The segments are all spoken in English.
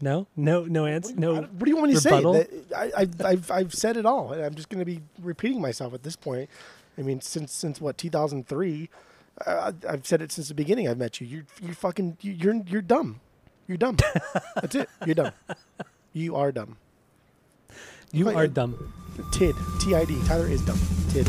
No, no, no answer. No. What do you want me to rebuttal? say? I, I've, I've, I've said it all. I'm just going to be repeating myself at this point. I mean, since since what 2003, uh, I've said it since the beginning. I've met you. You're you fucking you, you're you're dumb. You're dumb. That's it. You're dumb. You are dumb. You are dumb. Tid. T I D. Tyler is dumb. Tid.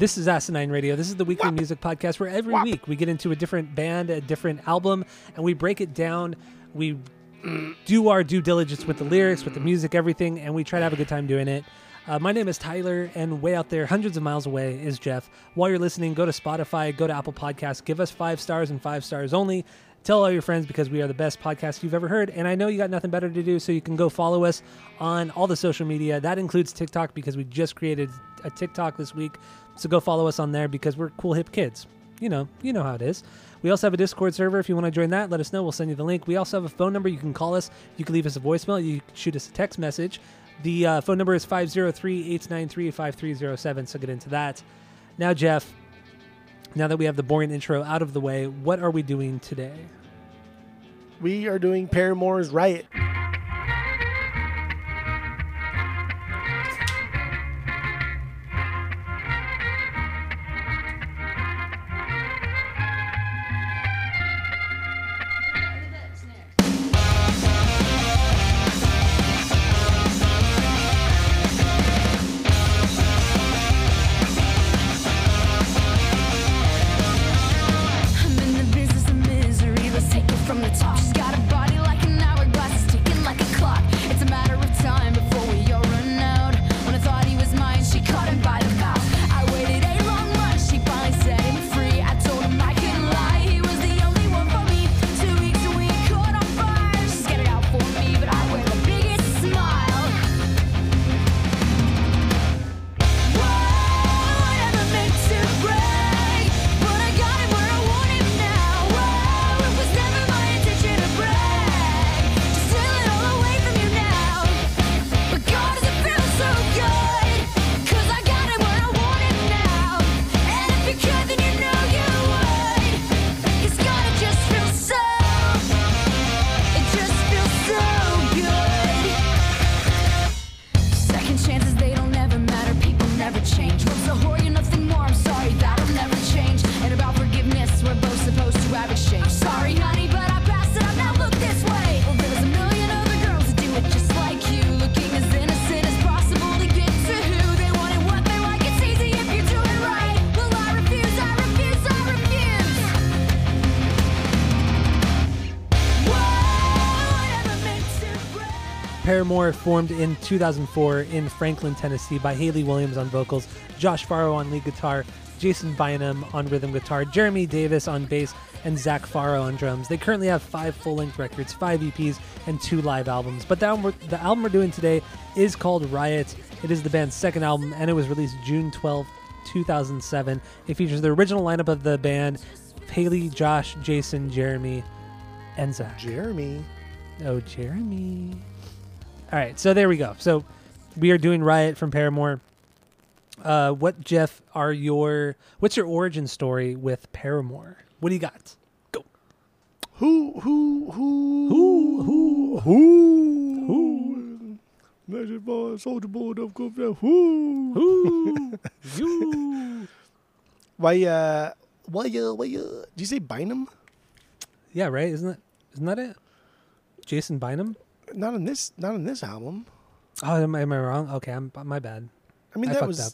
This is Asinine Radio. This is the weekly music podcast where every Whop. week we get into a different band, a different album, and we break it down. We do our due diligence with the lyrics, with the music, everything, and we try to have a good time doing it. Uh, my name is Tyler, and way out there, hundreds of miles away, is Jeff. While you're listening, go to Spotify, go to Apple Podcasts, give us five stars and five stars only. Tell all your friends because we are the best podcast you've ever heard. And I know you got nothing better to do, so you can go follow us on all the social media. That includes TikTok because we just created a TikTok this week. So go follow us on there because we're cool hip kids. You know, you know how it is. We also have a Discord server. If you want to join that, let us know. We'll send you the link. We also have a phone number. You can call us. You can leave us a voicemail. You can shoot us a text message. The uh, phone number is 503 893 5307. So get into that. Now, Jeff, now that we have the boring intro out of the way, what are we doing today? We are doing Paramore's Riot. Paramore formed in 2004 in Franklin, Tennessee by Hayley Williams on vocals, Josh Farro on lead guitar, Jason Bynum on rhythm guitar, Jeremy Davis on bass, and Zac Farro on drums. They currently have five full-length records, five EPs, and two live albums. But the album, we're, the album we're doing today is called Riot. It is the band's second album, and it was released June 12th, 2007. It features the original lineup of the band, Hayley, Josh, Jason, Jeremy, and Zac. Jeremy. Oh, Jeremy. All right, so there we go. So we are doing Riot from Paramore. Uh, what Jeff are your what's your origin story with Paramore? What do you got? Go. Who, who, who, Who, who, who, who? Magic boy, soldier boy, don't go there. Who? Who? you? Why, uh, why, uh, why, uh, did you say Bynum? Yeah, right. Isn't that isn't that it? Jason Bynum. Not on this, not on this album. Oh, am, I- am I wrong? Okay, I'm my bad. I mean, I that was. up.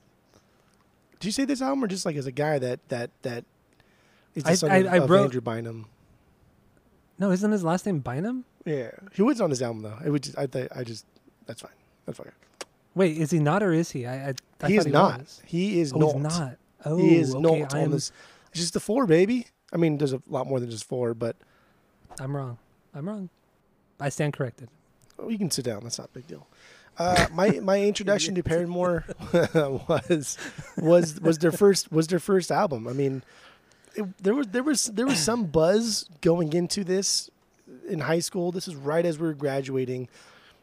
Did you say this album or just like as a guy that that that is the I- son I- of, I of wrote- Andrew Bynum? No, isn't his last name Bynum? Yeah, he was on this album though. It would just, I I just that's fine. That's fine. Wait, is he not or is he? I, I, he is he not. Was. He is Oh, not. not. Oh, he is okay, not I on am, this. It's just the four, baby. I mean, there's a lot more than just four, but I'm wrong. I'm wrong. I stand corrected. Oh, you can sit down. That's not a big deal. Uh, my my introduction to Paramore was was was their first was their first album. I mean, it, there was there was there was some buzz going into this in high school. This is right as we were graduating.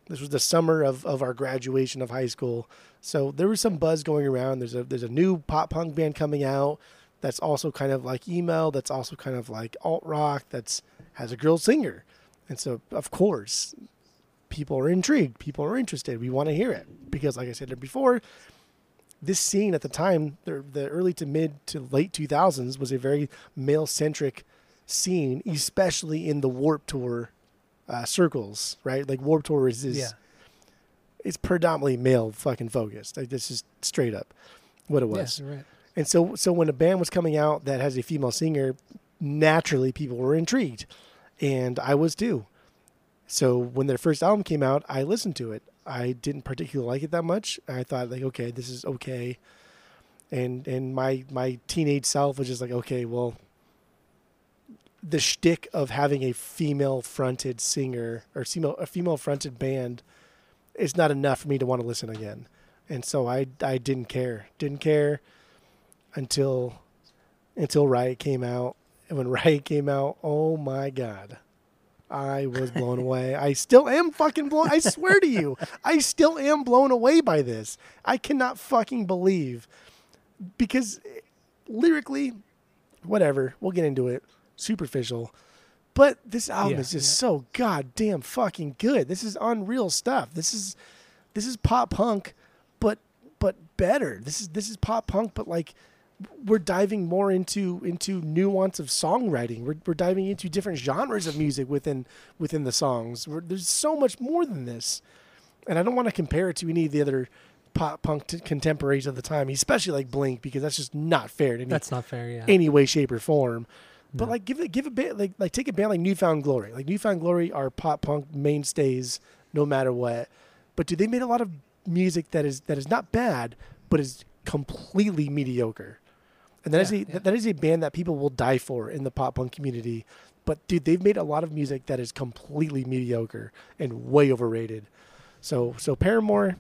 This was the summer of, of our graduation of high school. So there was some buzz going around. There's a there's a new pop punk band coming out that's also kind of like emo, that's also kind of like alt rock, that's has a girl singer. And so of course, people are intrigued, people are interested. We want to hear it. Because like I said before, this scene at the time, the, the early to mid to late 2000s was a very male centric scene, especially in the Warped Tour uh, circles, right? Like Warped Tour is, is yeah. it's predominantly male fucking focused. Like this is straight up what it was. Yes, you're right. And so so when a band was coming out that has a female singer, naturally people were intrigued. And I was too. So when their first album came out, I listened to it. I didn't particularly like it that much. I thought like, okay, this is okay. And and my my teenage self was just like, okay, well the shtick of having a female fronted singer or female a female fronted band is not enough for me to want to listen again. And so I I didn't care. Didn't care until until Riot came out. And when Riot came out, oh my god. I was blown away. I still am fucking blown. I swear to you, I still am blown away by this. I cannot fucking believe because lyrically, whatever, we'll get into it. Superficial, but this album Yeah, is just yeah. so goddamn fucking good. This is unreal stuff. This is this is pop punk, but but better. This is this is pop punk, but like we're diving more into into nuance of songwriting. We're we're diving into different genres of music within within the songs. We're, there's so much more than this, and I don't want to compare it to any of the other pop punk t- contemporaries of the time, especially like Blink, because that's just not fair to any, That's not fair. Yeah. any way, shape, or form. But No. like, give it, give a band like like take a band like New Found Glory. Like New Found Glory are pop punk mainstays, no matter what. But do they made a lot of music that is that is not bad, but is completely mediocre. And that is Yeah, a yeah. that is a band that people will die for in the pop punk community. But dude, they've made a lot of music that is completely mediocre and way overrated. So so Paramore,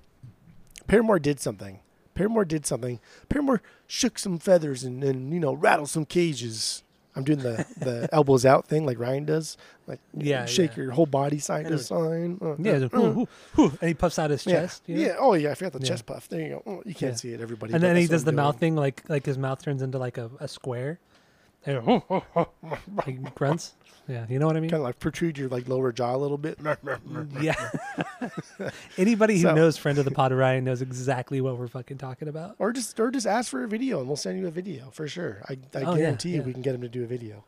Paramore did something. Paramore did something. Paramore shook some feathers and, and you know rattled some cages. I'm doing the, the elbows out thing like Ryan does, like Yeah, shake yeah. your whole body side to sign. Uh, yeah. uh, and he puffs out his yeah, chest. you know? yeah. Oh yeah, I forgot the Yeah. chest puff. There you go. Oh, you can't see it, everybody. And then he does the I'm mouth thing, like like his mouth turns into like a, a square. He grunts. Yeah, you know what I mean. Kind of like protrude your like lower jaw a little bit. Yeah. Anybody who So- knows friend of the pod Ryan knows exactly what we're fucking talking about. Or just or just ask for a video and we'll send you a video for sure. I, I Oh, yeah, guarantee you yeah. we can get him to do a video.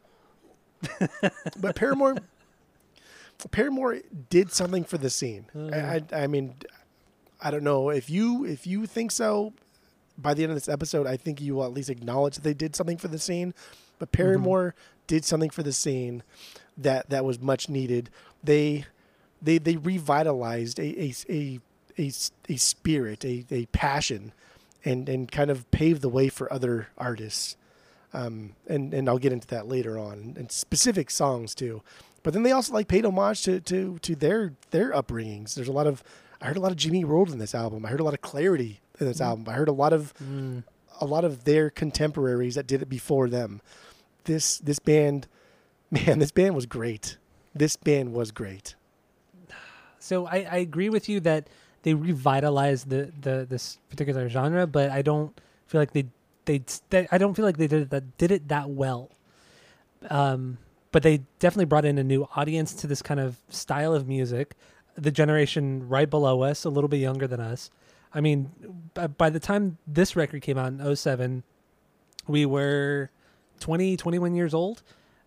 but Paramore Paramore did something for the scene. Uh. I, I I mean I don't know if you if you think so by the end of this episode I think you will at least acknowledge that they did something for the scene. But Mm-hmm. Did something for the scene that that was much needed. They they they revitalized a a a, a, a spirit, a, a passion, and and kind of paved the way for other artists. Um, and and I'll get into that later on, and specific songs too. But then they also like paid homage to to to their their upbringings. There's a lot of I heard a lot of Jimmy World in this album. I heard a lot of Clarity in this album. I heard a lot of Mm. a lot of their contemporaries that did it before them. This this band, man, this band was great. This band was great. So I, I agree with you that they revitalized the, the this particular genre, but I don't feel like they they, they I don't feel like they did it that did it that well. Um, but they definitely brought in a new audience to this kind of style of music. The generation right below us, a little bit younger than us. I mean, by, by the time this record came out in 07, we were 20, 21 years old.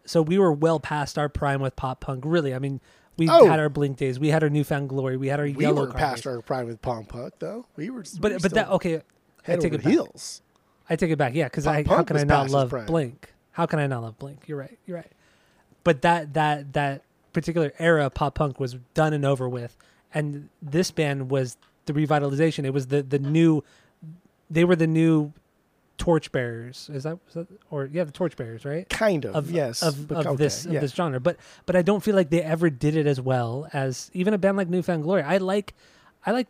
So we were well past our prime with pop punk. Really, I mean, we Oh. had our Blink days, we had our New Found Glory, we had our We Yellow were past our prime with pop Punk though. We were, we But were but that okay, I take it back. heels. I take it back. Yeah, because I how can I not love. Blink? How can I not love Blink? You're right. You're right. But that that that particular era of pop punk was done and over with, and this band was the revitalization. It was the the new. They were the new torchbearers. Is that, is that or yeah, the torchbearers, right? Kind of, Of yes. of, of okay, this yeah. of this genre. But but I don't feel like they ever did it as well as even a band like New Found Glory. I like I like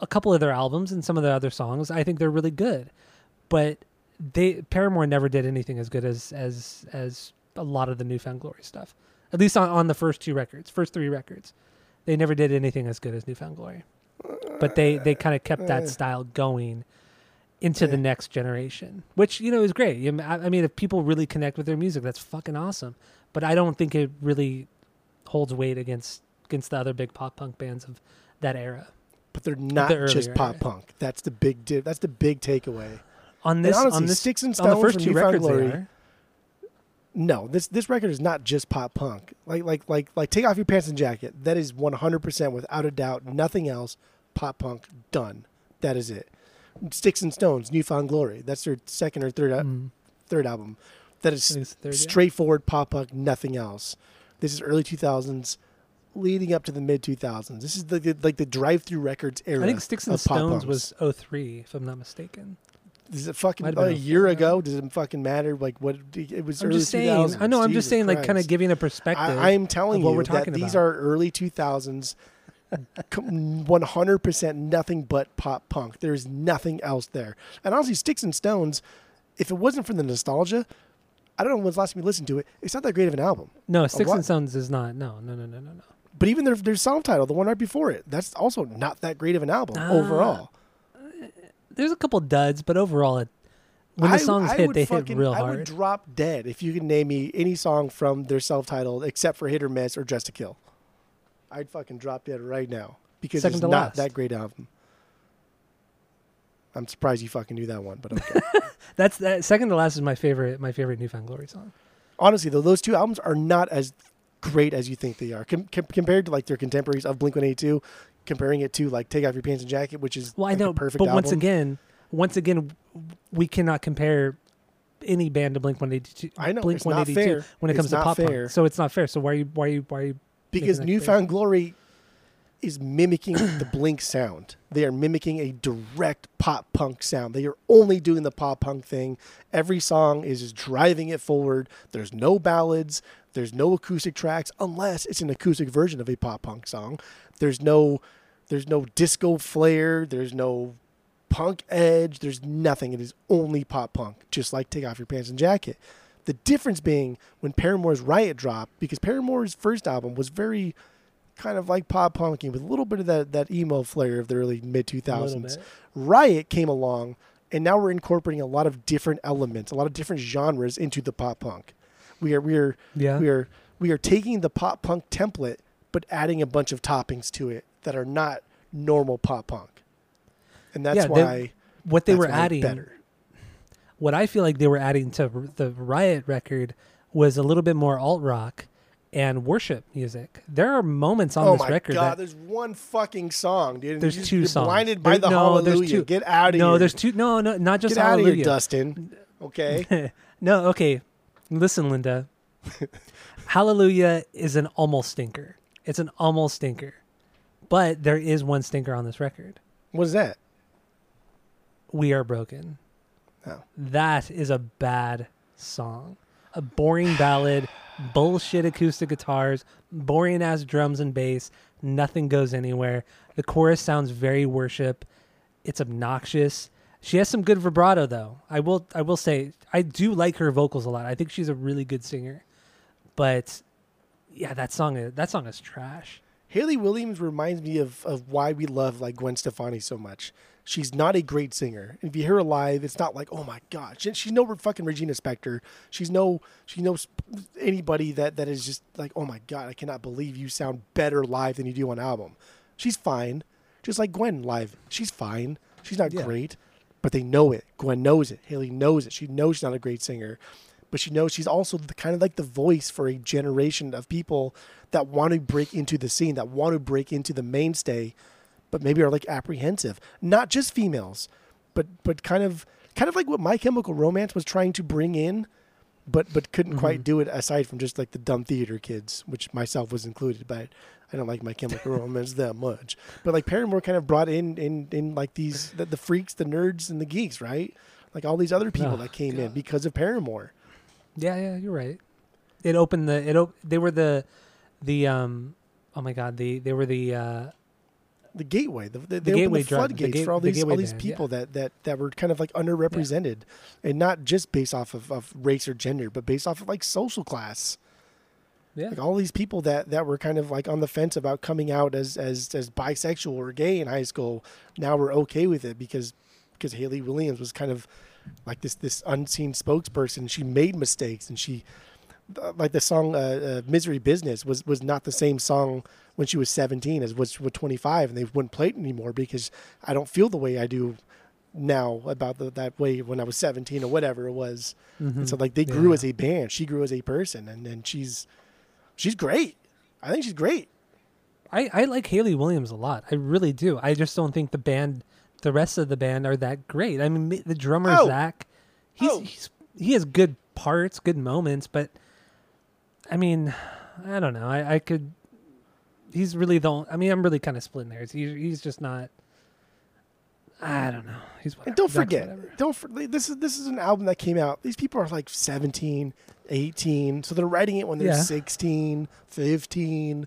a couple of their albums and some of their other songs. I think they're really good, but they Paramore never did anything as good as as as a lot of the New Found Glory stuff. At least on, on the first two records, first three records, they never did anything as good as New Found Glory. But they they kind of kept that uh, style going into the next generation, which you know is great. I mean, if people really connect with their music, that's fucking awesome. But I don't think it really holds weight against against the other big pop punk bands of that era. But they're not the just pop era. punk. That's the big. Di- that's the big takeaway. On And this, honestly, on this, Sticks and on the Stones first two records, Glory-. No, this this record is not just pop punk. Like like like like take off your pants and jacket. That is 100% without a doubt nothing else pop punk done. That is it. Sticks and Stones, New Found Glory. That's their second or third Mm. third album. That is I is think it's the third, yeah. straightforward pop punk, nothing else. This is early 2000s leading up to the mid 2000s. This is the, the like the drive-through records era. I think Sticks and Stones was 03, if I'm not mistaken. Does it fucking a year full ago? Does it fucking matter? Like what it was I'm early just saying. 2000s. I know. I'm just saying, like, kind of giving a perspective. I, I'm telling of what you we're that about. these are early 2000s, com- 100% nothing but pop punk. There's nothing else there. And honestly, Sticks and Stones, if it wasn't for the nostalgia, I don't know when's the last time you listened to it. It's not that great of an album. no, Sticks and Stones is not. No, no, no, no, no, no. But even their their song title, the one right before it, that's also not that great of an album Ah. overall. There's a couple duds, but overall, it when the I- songs I hit, they fucking- hit real hard. I would drop dead if you could name me any song from their self-titled except for Hit or Miss or Dress to Kill. I'd fucking drop dead right now because Second it's not last. that great album. I'm surprised you fucking knew that one, but okay. That's that second to last is my favorite. My favorite New Found Glory song. Honestly, though, those two albums are not as great as you think they are Com- com- compared to like their contemporaries of Blink One Eighty Two. Comparing it to like Take Off Your Pants and Jacket, which is Well, I like, a know, perfect but once again, once again, we cannot compare any band to Blink One Eighty Two. I know, Blink One Eighty Two when it It's comes to pop fair. punk. So it's not fair. So why are you? Why are you? Why are you? Because New Found Glory is mimicking the Blink sound. They are mimicking a direct pop punk sound. They are only doing the pop punk thing. Every song is just driving it forward. There's no ballads. There's no acoustic tracks unless it's an acoustic version of a pop punk song. There's no there's no disco flair. There's no punk edge. There's nothing. It is only pop punk, just like Take Off Your Pants and Jacket. The difference being when Paramore's Riot dropped, because Paramore's first album was very kind of like pop punky with a little bit of that, that emo flair of the early mid 2000s. Riot came along, and now we're incorporating a lot of different elements, a lot of different genres into the pop punk. We are we are Yeah. we are we are taking the pop punk template, but adding a bunch of toppings to it that are not normal pop punk, and that's Yeah, they- why what they were adding. better. What I feel like they were adding to the Riot record was a little bit more alt rock and worship music. There are moments on this record. oh this my record god, that there's one fucking song, dude. there's you- two you're songs. Blinded by There- the no, there's hallelujah. two- Get out of no, here. No, there's two. No, no, not just Get out of hallelujah. here, Dustin. Okay. no, okay. Listen, Linda. Hallelujah is an almost stinker. It's an almost stinker. But there is one stinker on this record. what is that? We Are Broken. That is a bad song. A boring ballad, bullshit acoustic guitars, boring ass drums and bass. Nothing goes anywhere. The chorus sounds very worship. It's obnoxious. She has some good vibrato though. I will I will say I do like her vocals a lot. I think she's a really good singer. But yeah, that song is that song is trash. Hayley Williams reminds me of, of why we love like Gwen Stefani so much. She's not a great singer. If you hear her live, it's not like oh my god. She, she's no fucking Regina Spektor. She's no she's no sp- anybody that that is just like oh my god. I cannot believe you sound better live than you do on album. She's fine, just like Gwen live. She's fine. She's not Yeah. great, but they know it. Gwen knows it. Hayley knows it. She knows she's not a great singer but she knows she's also the kind of like the voice for a generation of people that want to break into the scene, that want to break into the mainstay, but maybe are like apprehensive. Not just females, but but kind of kind of like what My Chemical Romance was trying to bring in, but but couldn't quite Mhm. do it aside from just like the dumb theater kids, which myself was included. But I don't like My Chemical Romance that much. But like Paramore kind of brought in in in like these the, the freaks, the nerds, and the geeks, right? Like all these other people Oh, that came in because of Paramore. Yeah, yeah, you're right. It opened the it. Op- they were the the um. Oh my God, the they were the uh. The gateway, the, the, The they gateway the drug- the floodgates ga- for all the these all these band, people that, that that were kind of like underrepresented, and not just based off of, of race or gender, but based off of like social class. Yeah. Like all these people that that were kind of like on the fence about coming out as as as bisexual or gay in high school, now we're okay with it because because Hayley Williams was kind of like this this unseen spokesperson. She made mistakes and she like the song uh, uh, "Misery Business" was was not the same song when she was 17 as was with 25, and they wouldn't play it anymore because I don't feel the way I do now about the, that way when I was 17 or whatever it was. Mm-hmm. And so like they grew Yeah. as a band, she grew as a person, and and she's she's great. I think she's great. I, I like Hayley Williams a lot. I really do. I just don't think the band, the rest of the band, are that great. I mean, the drummer Oh. Zac, he's, Oh. he's he has good parts, good moments, but I mean, I don't know. I, I could. He's really the. on- I mean, I'm really kind of splitting hairs. He's he's just not. I don't know. He's whatever. And don't forget, whatever. don't for, this is this is an album that came out. These people are like 17, 18, so they're writing it when they're Yeah. 16, 15.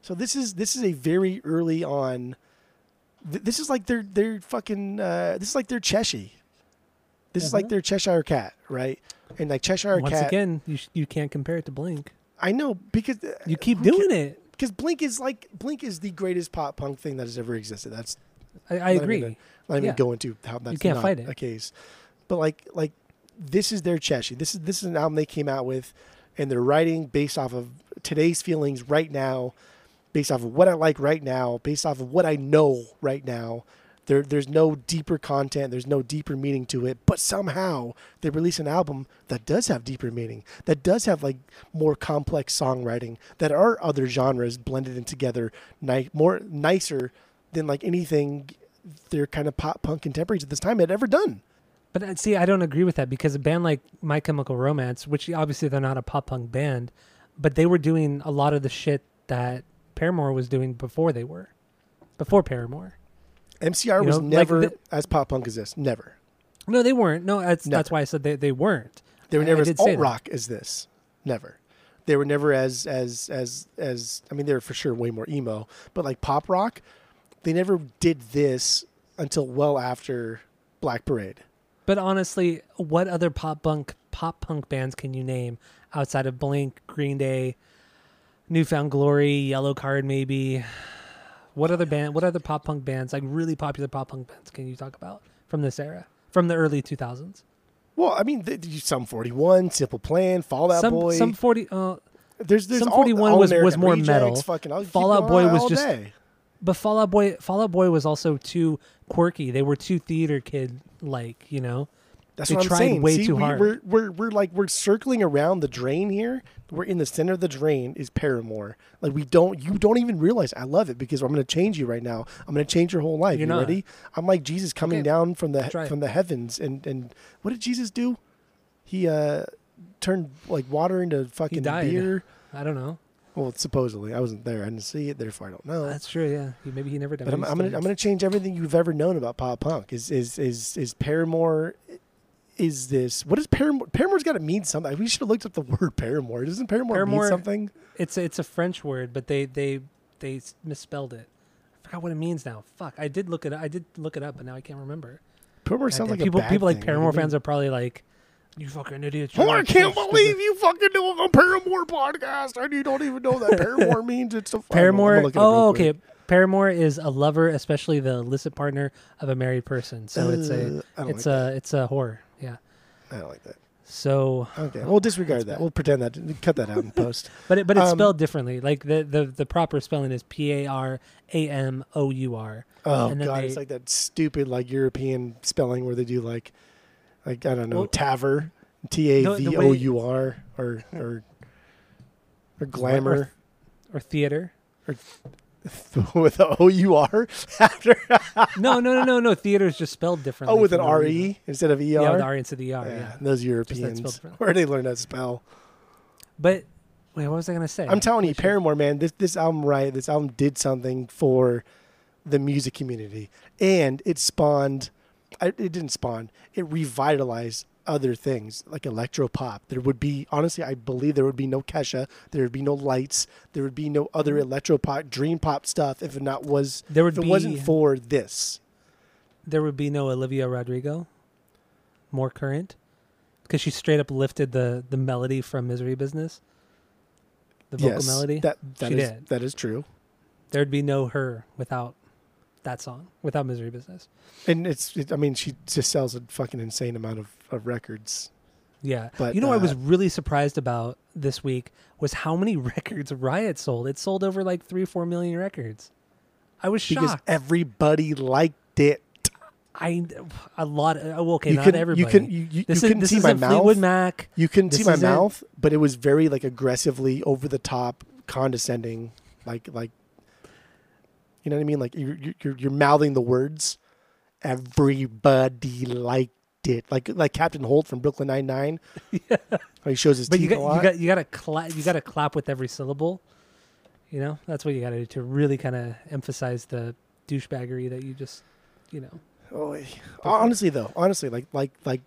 So this is this is a very early on. th- This is like their their fucking. Uh, this is like their Cheshire. This is like Mhm. their Cheshire cat, right? And like Cheshire Once cat. again, you sh- you can't compare it to Blink. I know because uh, You keep doing it. Because Blink is like Blink is the greatest pop punk thing that has ever existed. That's I, I even agree. gonna- not even Yeah. go into how that's can't not fight it. a case. But like like this is their Cheshire. This is this is an album they came out with, and they're writing based off of today's feelings right now, based off of what I like right now, based off of what I know right now. There, there's no deeper content. There's no deeper meaning to it. But somehow they release an album that does have deeper meaning. That does have like more complex songwriting. That are other genres blended in together, ni- more nicer than like anything their kind of pop punk contemporaries at this time had ever done. But uh, see, I don't agree with that because a band like My Chemical Romance, which obviously they're not a pop punk band, but they were doing a lot of the shit that Paramore was doing before they were, before Paramore. MCR You was know, like never the- as pop punk as this. Never. No, they weren't. No, that's Never. that's why I said they, they weren't. They were never I as alt rock as this. Never. They were never as as as as. I mean, they were for sure way more emo, but like pop rock, they never did this until well after Black Parade. But honestly, what other pop punk pop punk bands can you name outside of Blink, Green Day, New Found Glory, Yellowcard, maybe? What other band? What other pop punk bands, like really popular pop punk bands, can you talk about from this era, from the early two thousands? Well, I mean, the, Sum Forty One, Simple Plan, Fall Out Some Boy. Sum forty. Uh, there's there's Sum 41 all was- was more Rejects, metal. Fucking, I'll Fall Out Boy was just- day. but Fall Out Boy, Fall Out Boy was also too quirky. They were too theater kid like, you know. That's They what I'm tried saying. way See, too we, hard. We're, we're we're like we're circling around the drain here. We're in the center of the drain is Paramore. Like we don't you don't even realize I love it because I'm going to change you right now. I'm going to change your whole life. You're you not. ready? I'm like Jesus coming Okay. down from the Try it. from the heavens and and what did Jesus do? He uh turned like water into fucking beer. I don't know. Well, supposedly I wasn't there. I didn't see it, therefore I don't know. That's true. Yeah, He- maybe he never died. But I'm, I'm gonna I'm gonna change everything you've ever known about pop punk. Is is is is Paramore? Is this what is Paramore? Paramore's got to mean something. We should have looked up the word Paramore. Doesn't Paramore, Paramore- mean something? It's a, it's a French word, but they they they misspelled it. I forgot what it means now. Fuck, I did look it. I did look it up, but now I can't remember. Paramore sounds like people a bad people like. Paramore fans are probably like, "You fucking idiots!" Oh, I can't believe you fucking do a Paramore podcast and you don't even know that Paramore means. It's a. Paramore. gonna look it up real Oh, quick. okay. Paramore is a lover, especially the illicit partner of a married person. So it's Uh, a I don't it's like a it's a whore. Yeah. I don't like that. So, Okay, we'll disregard that. We'll pretend that. Cut that out in post. but it, but it's Um, spelled differently. Like the, the the proper spelling is P A R A M O U R. Oh And god, they- it's like that stupid like European spelling where they do like, like I don't know, Well- taver, T A V O U R, or or or glamour. or theater. with the O U R after. No, no, no, no, no. Theater is just spelled differently. oh, with an R. E instead of E R. Yeah, with R. Instead of the R. Yeah. Yeah, those Europeans. Where they learn that spell? But wait, what was I gonna say? I'm telling you, Paramore, man, this this album, right? This album did something for the music community, and it spawned. It didn't spawn. It revitalized other things like electro pop. There would be, honestly, I believe there would be no Kesha. There would be no lights. There would be no other electro pop, dream pop stuff if it not was. Mm-hmm. There would if it wasn't for this. There would be no Olivia Rodrigo. More current, because she straight up lifted the the melody from Misery Business. The vocal yes, melody. that that She is- did. that is true. There'd be no her without that song, without Misery Business. And it's, it, I mean, she just sells a fucking insane amount of, of records. Yeah. But, you know what I was uh, really surprised about this week was how many records Riot sold. It sold over like three, four million records. I was shocked Because everybody liked it. I a lot. oh, okay, you not couldn't, everybody. you couldn't, you, you, this you is couldn't this see my a Fleetwood mouth. Mac. You couldn't see my mouth, but it was very like aggressively over the top, condescending, like like you know what I mean? Like you're you're you're mouthing the words. Everybody liked it, like like Captain Holt from Brooklyn Nine Nine. Yeah. He shows his But you teeth got a lot. you got you got to clap. You got to clap with every syllable. You know that's what you got to do to really kind of emphasize the douchebaggery that you just, you know. Oh, honestly though, honestly, like like like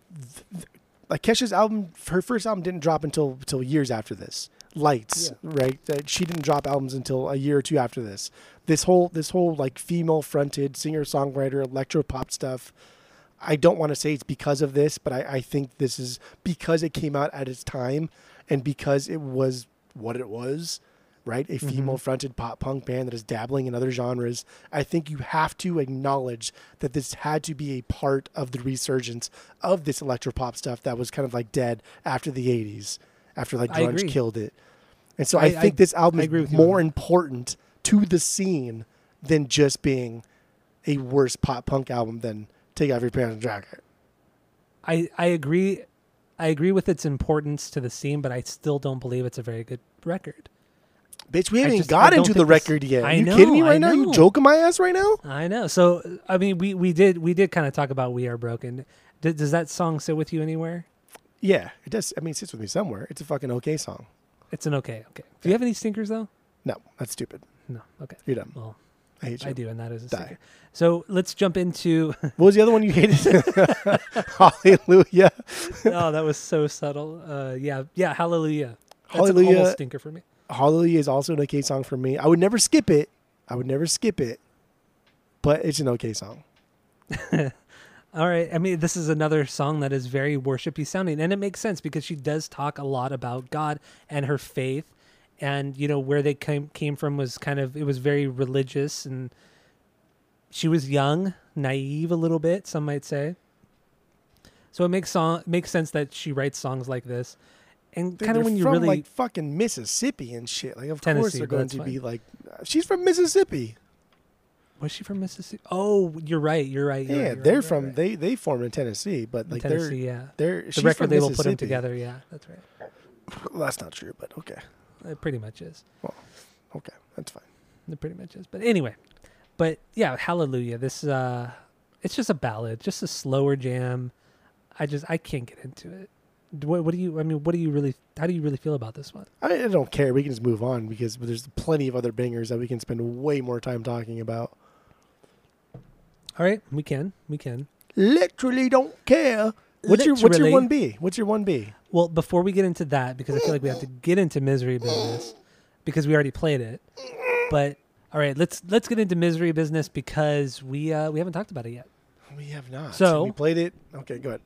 like Kesha's album, her first album didn't drop until until years after this. Lights, Yeah. right? That she didn't drop albums until a year or two after this. This whole this whole like female fronted singer songwriter electro pop stuff. I don't want to say it's because of this, but I, I think this is because it came out at its time and because it was what it was, right? A mm-hmm. female fronted pop punk band that is dabbling in other genres. I think you have to acknowledge that this had to be a part of the resurgence of this electro pop stuff that was kind of like dead after the 80s, after like grunge killed it. And so I, I- think I- this album is with you on more important to the scene than just being a worse pop punk album than Take Off Your Pants and Jacket. I I agree. I agree with its importance to the scene, but I still don't believe it's a very good record. Bitch, we haven't just- got into the this- record yet. Are you know, kidding me right now? You joking my ass right now? I know. So I mean, we we did we did kind of talk about "We Are Broken." D- does that song sit with you anywhere? Yeah, it does. I mean, it sits with me somewhere. It's a fucking okay song. It's an okay. Okay. Do you have any stinkers though? No, that's stupid. No. Okay. You're dumb. Well, I hate you. I do, and that is a Die. stinker. So let's jump into. What was the other one you hated? Hallelujah. oh, that was so subtle. Uh, yeah, yeah. Hallelujah. That's an Hallelujah. almost stinker for me. Hallelujah is also an okay song for me. I would never skip it. I would never skip it. But it's an okay song. All right. I mean, this is another song that is very worshipy sounding, and it makes sense because she does talk a lot about God and her faith, and you know where they came came from was kind of it was very religious, and she was young, naive a little bit, some might say. So it makes song makes sense that she writes songs like this, and kind of when you from really like fucking Mississippi and shit. Like, of course Tennessee, they're going to fine. be like, she's from Mississippi. Was she from Mississippi? Oh, you're right. You're right. You're yeah, right, you're they're right, from right. they they formed in Tennessee, but like Tennessee. they're yeah, they're the record label put them together. Yeah, that's right. Well, that's not true, but okay, It pretty much is. Well, okay, that's fine. It pretty much is. But anyway, but yeah, Hallelujah. This uh it's just a ballad, just a slower jam. I just I can't get into it. What, what do you? I mean, what do you really? How do you really feel about this one? I, I don't care. We can just move on because there's plenty of other bangers that we can spend way more time talking about. All right, we can, we can. Literally don't care. What's your What's your Literally. one B? What's your one B? Well, before we get into that, because I feel like we have to get into misery business, because we already played it. But all right, let's let's get into misery business because we uh we haven't talked about it yet. We have not. So- we played it. Okay, go ahead.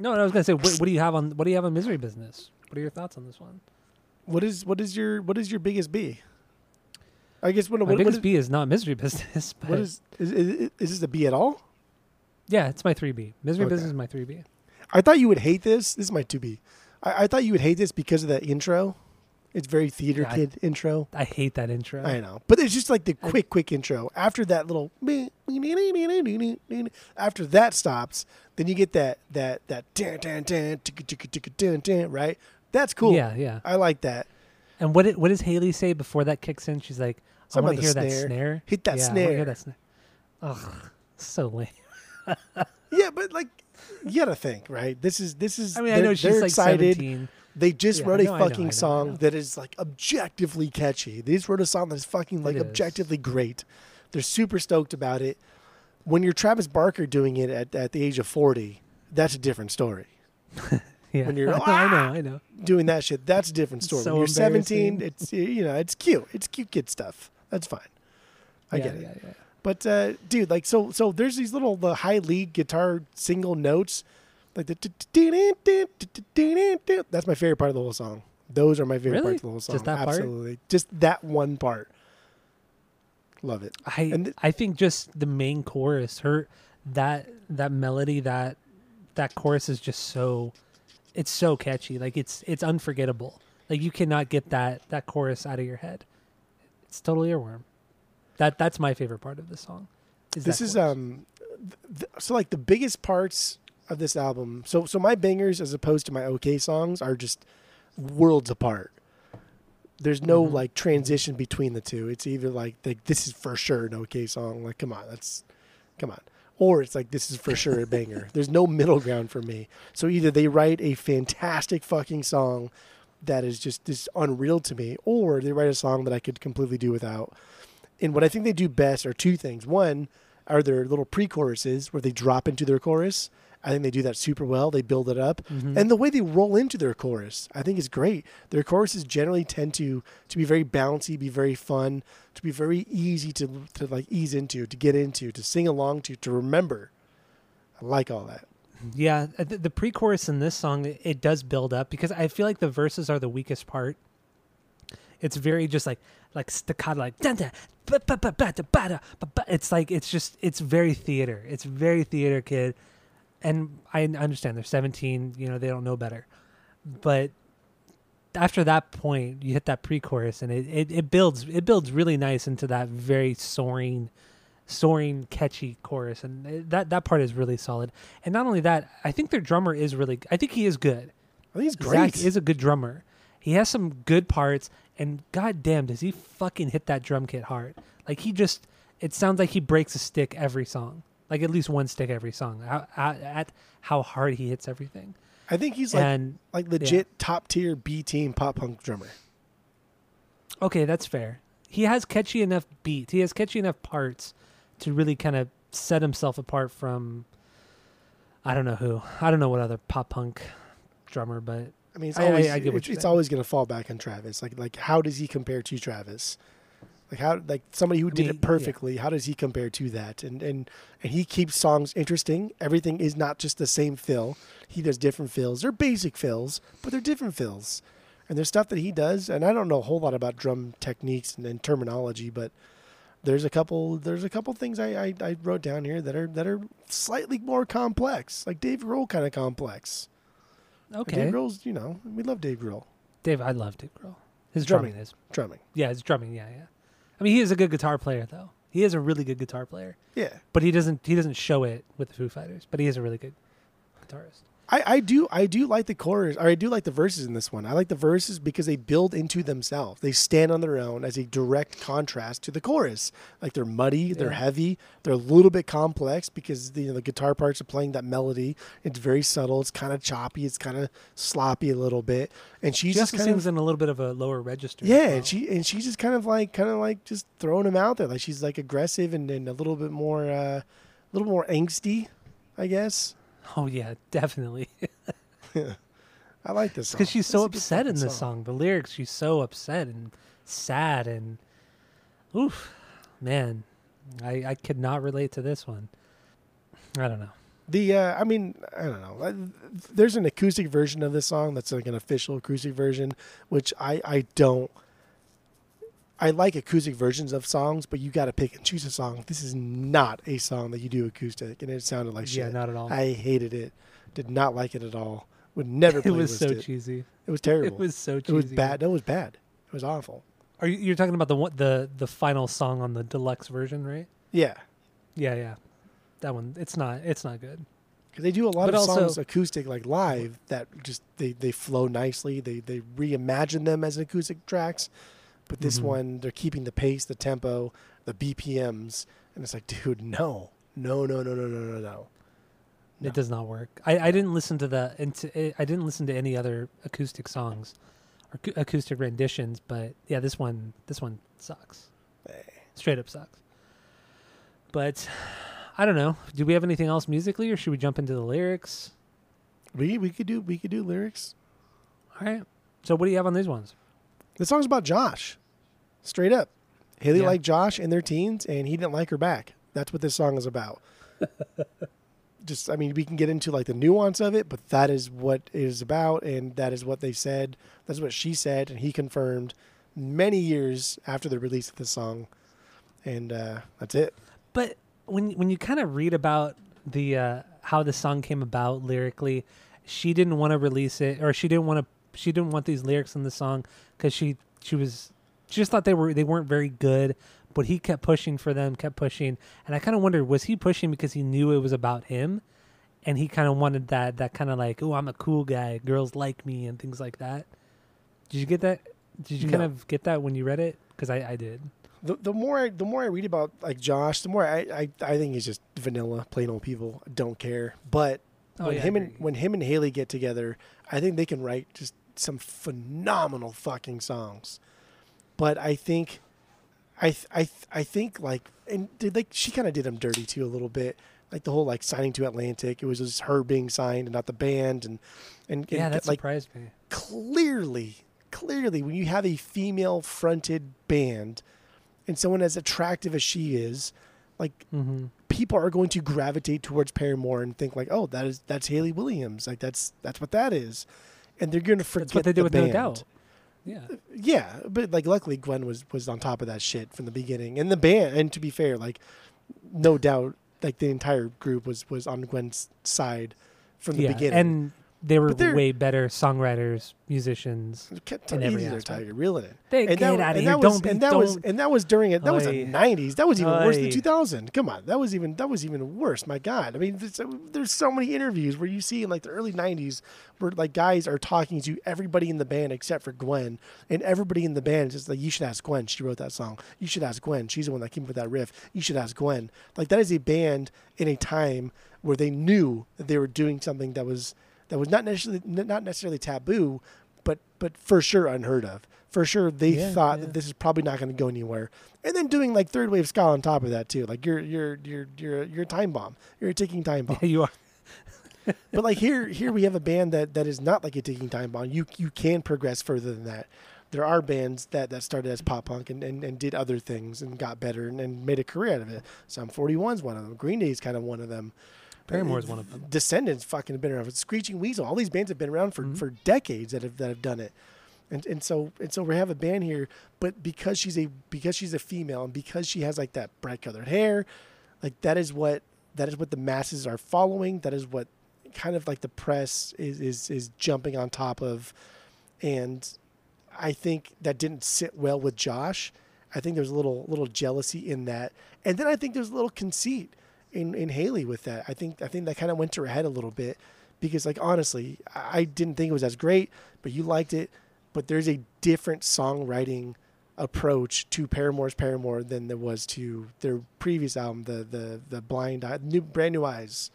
No, I was gonna say, what, what do you have on? What do you have on misery business? What are your thoughts on this one? What is what is your what is your biggest B? I guess what My what, what biggest is, B is not misery business. But what is is, is is this a B at all? Yeah, it's my three B. Misery Okay. business is my three B. I thought you would hate this. This is my two B. I, I thought you would hate this because of that intro. It's very theater Yeah, I- kid intro. I hate that intro. I know, but it's just like the quick, quick intro. After that little, after that stops, then you get that that that dan dan dan ticka ticka ticka dan dan right. That's cool. Yeah, yeah. I like that. And what did, what does Hayley say before that kicks in? She's like, Something want to hear snare. that snare. Hit that yeah, I snare. hear that snare. Ugh, so lame. Yeah, but like, you gotta think, right? This is this is. I mean, I know she's they're like excited. 17. They just Yeah, wrote I a know, I know, fucking I know, I song know. that is like objectively catchy. They just wrote a song that is fucking like is. objectively great. They're super stoked about it. When you're Travis Barker doing it at, at the age of 40, that's a different story. Yeah, when you're, I know, I know, I know. Ah! Doing that shit, that's a different story. So when you're 17, it's you know, it's cute. It's cute kid stuff. That's fine. I yeah, get it. Yeah, yeah. But uh, dude, like so so there's these little the high lead guitar single notes. Like the that's my favorite part of the whole song. Those are my favorite Really? parts of the whole song. Just that part? Absolutely. Just that one part. Love it. I th- I think just the main chorus, her that that melody that that chorus is just so it's so catchy. Like it's it's unforgettable. Like you cannot get that that chorus out of your head. It's totally earworm. That that's my favorite part of the song. Is This is chorus. um th- so like the biggest parts of this album. So so my bangers as opposed to my okay songs are just worlds apart. There's no Mhm. like transition between the two. It's either like like this is for sure an okay song. Like come on, that's come on. Or it's like this is for sure a banger. There's no middle ground for me. So either they write a fantastic fucking song that is just this unreal to me, or they write a song that I could completely do without. And what I think they do best are two things. One are their little pre-choruses where they drop into their chorus. I think they do that super well. They build it up, Mhm. and the way they roll into their chorus, I think is great. Their choruses generally tend to to be very bouncy, be very fun, to be very easy to to like ease into, to get into, to sing along to, to remember. I like all that. Yeah, uh, the, the pre-chorus in this song it, does build up because I feel like the verses are the weakest part. It's very just like like staccato, like dun, dun, ba. it's like it's just it's very theater. It's very theater kid, and I understand they're seventeen. You know they don't know better, but after that point you hit that pre-chorus and it, it, it builds it builds really nice into that very soaring soaring catchy chorus and eh, that that part is really solid and not only that i think their drummer is really i think he is good I think it's great. Zac is a good drummer he has some good parts and god damn does he fucking hit that drum kit hard like he just it sounds like he breaks a stick every song like at least one stick every song at, at, at how hard he hits everything I think he's like and like legit top tier B team pop punk drummer. Okay, that's fair. He has catchy enough beats. He has catchy enough parts to really kind of set himself apart from I don't know who. I don't know what other pop punk drummer, but I mean, it's I- I- always I get what it's, it's always going to fall back on Travis. Like like how does he compare to Travis? Like how like somebody who did mean, it yeah. perfectly, how does he compare to that? And and and he keeps songs interesting. Everything is not just the same fill. He does different fills. They're basic fills, but they're different fills. And there's stuff that he does, and I don't know a whole lot about drum techniques and, and terminology, but there's a couple there's a couple things I, I, I wrote down here that are that are slightly more complex, like Dave Grohl kind of complex. And okay. Dave Grohl's, you know, we love Dave Grohl. Dave, I love Dave Grohl. His Drumming. drumming is Drumming. yeah, his drumming, yeah, yeah. I mean, he is a good guitar player though. He is a really good guitar player, Yeah. but he doesn't he doesn't show it with the Foo Fighters. But he is a really good guitarist. I, I do I do like the chorus or I do like the verses in this one. I like the verses because they build into themselves. They stand on their own as a direct contrast to the chorus. Like they're muddy, they're heavy, they're a little bit complex because the, you know, the guitar parts are playing that melody. It's very subtle. It's kind of choppy. It's kind of sloppy a little bit. And she's She just kind sings of in a little bit of a lower register. yeah, well. and she and she's just kind of like kind of like just throwing him out there. Like she's like aggressive and, and a little bit more uh, a little more angsty, I guess. Oh yeah, definitely. yeah. I like this because she's so upset in this song. The lyrics, she's so upset and sad and oof, man, I I could not relate to this one. I don't know. The uh, I mean, I don't know. There's an acoustic version of this song that's like an official acoustic version, which I I don't. I like acoustic versions of songs, but you got to pick and choose a song. This is not a song that you do acoustic, and it sounded like shit. Yeah, not at all. I hated it. Did not like it at all. Would never. it was so it. cheesy. It was terrible. It was so cheesy. It was bad. That was bad. It was awful. Are you you're talking about the one the the final song on the deluxe version, right? Yeah, Yeah, yeah. That one, it's not it's not good. because they do a lot But of also- songs acoustic, like live, that just they they flow nicely. They they reimagine them as acoustic tracks. But this Mhm. one, they're keeping the pace, the tempo, the BPMs, and it's like, dude, no, no, no, no, no, no, no, no. No. It does not work. I, I didn't listen to the into I didn't listen to any other acoustic songs or acoustic renditions, but yeah, this one this one sucks. Eh. Straight up sucks. But I don't know. Do we have anything else musically, or should we jump into the lyrics? We we could do we could do lyrics. All right. So what do you have on these ones? The song's about Josh, straight up. Hayley Yeah. liked Josh in their teens, and he didn't like her back. That's what this song is about. Just, I mean, we can get into like the nuance of it, but that is what it is about, and that is what they said. That's what she said, and he confirmed many years after the release of the song, and uh, that's it. But when when you kind of read about the uh, how the song came about lyrically, she didn't want to release it, or she didn't want to. She didn't want these lyrics in the song because she she was just thought they were they weren't very good. But he kept pushing for them, kept pushing, and I kind of wondered was he pushing because he knew it was about him, and he kind of wanted that that kind of like oh I'm a cool guy, girls like me, and things like that. Did you get that? Did you kind of get that when you read it? Because I, I did. The, the more I, the more I read about like Josh, the more I, I, I think he's just vanilla, plain old people. Don't care. But Oh, when yeah, him and when him and Hayley get together, I think they can write just some phenomenal fucking songs. But I think, I th- I th- I think like and did like she kind of did him dirty too a little bit. Like the whole like signing to Atlantic, it was just her being signed and not the band, and and, Yeah, and that like surprised me. clearly, clearly, when you have a female fronted band and someone as attractive as she is, like hmm people are going to gravitate towards Paramore and think like, oh, that is that's Hayley Williams, like that's that's what that is, and they're going to forget That's what they did the with band. No Doubt. Yeah. Yeah, but like luckily Gwen was was on top of that shit from the beginning, and the band. And to be fair, like no doubt, like the entire group was was on Gwen's side from the yeah, beginning. and they were way better songwriters, musicians. Kept in easy every there, aspect. Tiger, reel it in. They and get that, out of here! was, don't be, and that don't. was and that was during it. That was the '90s. That was even worse than 2000. Come on, that was even that was even worse. My God, I mean, there's, there's so many interviews where you see in like the early '90s where like guys are talking to everybody in the band except for Gwen, and everybody in the band is just like, "You should ask Gwen. She wrote that song. You should ask Gwen. She's the one that came up with that riff. You should ask Gwen." Like that is a band in a time where they knew that they were doing something that was that was not necessarily not necessarily taboo, but but for sure unheard of. For sure, they Yeah, thought yeah. that this is probably not going to go anywhere. And then doing like third wave ska on top of that too. Like you're you're you're you're you're a time bomb. You're a ticking time bomb. you are. but like here here we have a band that that is not like a ticking time bomb. You you can progress further than that. There are bands that, that started as pop punk and, and, and did other things and got better and, and made a career out of it. Sum 41's one of them. Green Day is kind of one of them. Paramore's one of them. Descendents fucking have been around. Screeching Weasel. All these bands have been around for, Mhm. for decades that have that have done it. And and so and so we have a band here, but because she's a because she's a female and because she has like that bright colored hair, like that is what that is what the masses are following. That is what kind of like the press is is is jumping on top of, and I think that didn't sit well with Josh. I think there's a little little jealousy in that, and then I think there's a little conceit in in Hayley with that. I think I think that kind of went to her head a little bit because like honestly, I didn't think it was as great, but you liked it. But there's a different songwriting approach to Paramore's Paramore than there was to their previous album, the the the Blind Eye, new brand new eyes.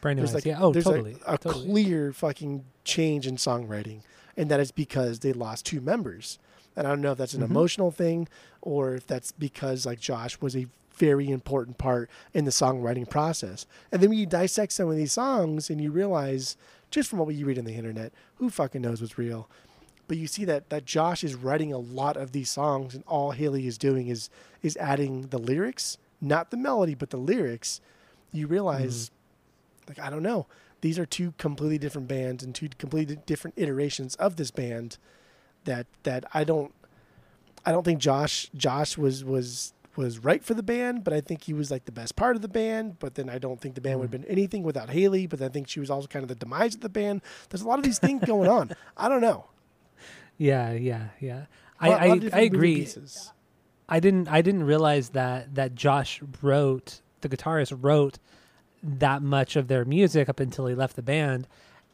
Brand new There's eyes. like yeah. Oh, there's totally. a, a totally. clear fucking change in songwriting, and that is because they lost two members. And I don't know if that's an Mhm. emotional thing or if that's because like Josh was a very important part in the songwriting process. And then when you dissect some of these songs and you realize, just from what you read on the internet, who fucking knows what's real? But you see that that Josh is writing a lot of these songs, and all Hayley is doing is is adding the lyrics, not the melody, but the lyrics. You realize, mm-hmm. like I don't know, these are two completely different bands and two completely different iterations of this band. That that I don't, I don't think Josh Josh was was was right for the band, but I think he was like the best part of the band. But then I don't think the band would have mm. been anything without Hayley. But I think she was also kind of the demise of the band. There's a lot of these things going on. I don't know. Yeah, yeah, yeah. Lot- I lot I, I agree. I didn't I didn't realize that that Josh wrote the guitarist wrote that much of their music up until he left the band.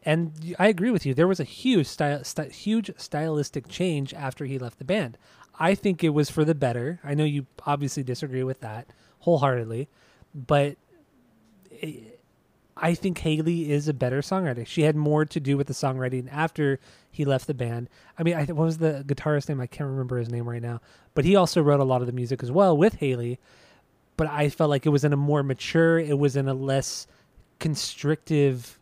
And I agree with you. There was a huge style, st- huge stylistic change after he left the band. I think it was for the better. I know you obviously disagree with that wholeheartedly, but I- think Hayley is a better songwriter. She had more to do with the songwriting after he left the band. I mean, I, what was the guitarist name? I can't remember his name right now, but he also wrote a lot of the music as well with Hayley. But I felt like it was in a more mature, it was in a less constrictive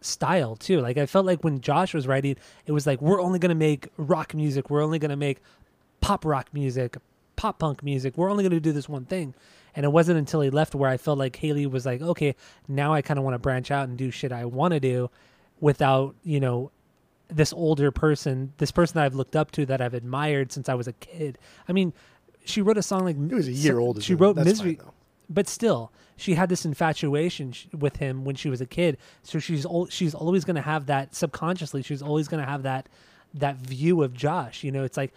style too. Like I felt like when Josh was writing, it was like we're only gonna make rock music, we're only gonna make pop rock music, pop punk music. We're only gonna do this one thing. And it wasn't until he left where I felt like Hayley was like, okay, now I kind of want to branch out and do shit I want to do, without you know this older person, this person that I've looked up to that I've admired since I was a kid. I mean, she wrote a song like It was a year older. She wrote that's Misery Fine, but still she had this infatuation sh- with him when she was a kid so she's al- she's always going to have that subconsciously she's always going to have that that view of Josh you know it's like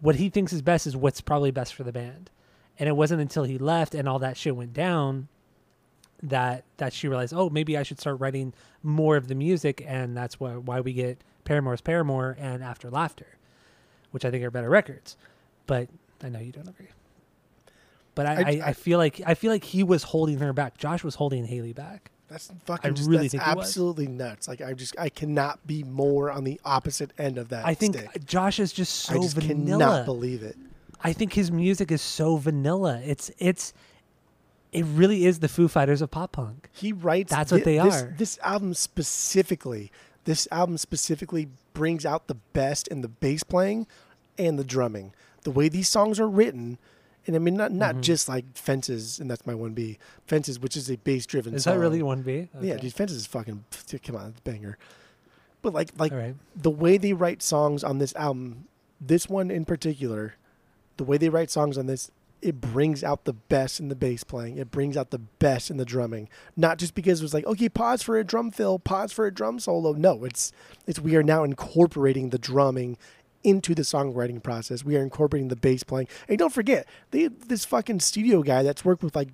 what he thinks is best is what's probably best for the band and it wasn't until he left and all that shit went down that that she realized oh maybe I should start writing more of the music and that's why why we get Paramore's Paramore and After Laughter which I think are better records but I know you don't agree but I, I- I, I feel like I feel like he was holding her back. Josh was holding Hayley back. That's fucking. I just, really that's think absolutely nuts. Like I just, I cannot be more on the opposite end of that. I think stick. Josh is just so I just vanilla. cannot believe it. I think his music is so vanilla. It's it's it really is the Foo Fighters of pop punk. He writes. That's what they this, are. This album specifically, this album specifically brings out the best in the bass playing and the drumming. The way these songs are written, and I mean not Mm-hmm. not just like Fences, and that's my one B. Fences, which is a bass driven. Is song. that really one B? Yeah, dude, Fences is fucking. Come on, banger. But like, like right. the way they write songs on this album, this one in particular, the way they write songs on this, it brings out the best in the bass playing. It brings out the best in the drumming. Not just because it was like, okay, pause for a drum fill, pause for a drum solo. No, it's it's we are now incorporating the drumming into the songwriting process. We are incorporating the bass playing. And don't forget, they this fucking studio guy that's worked with like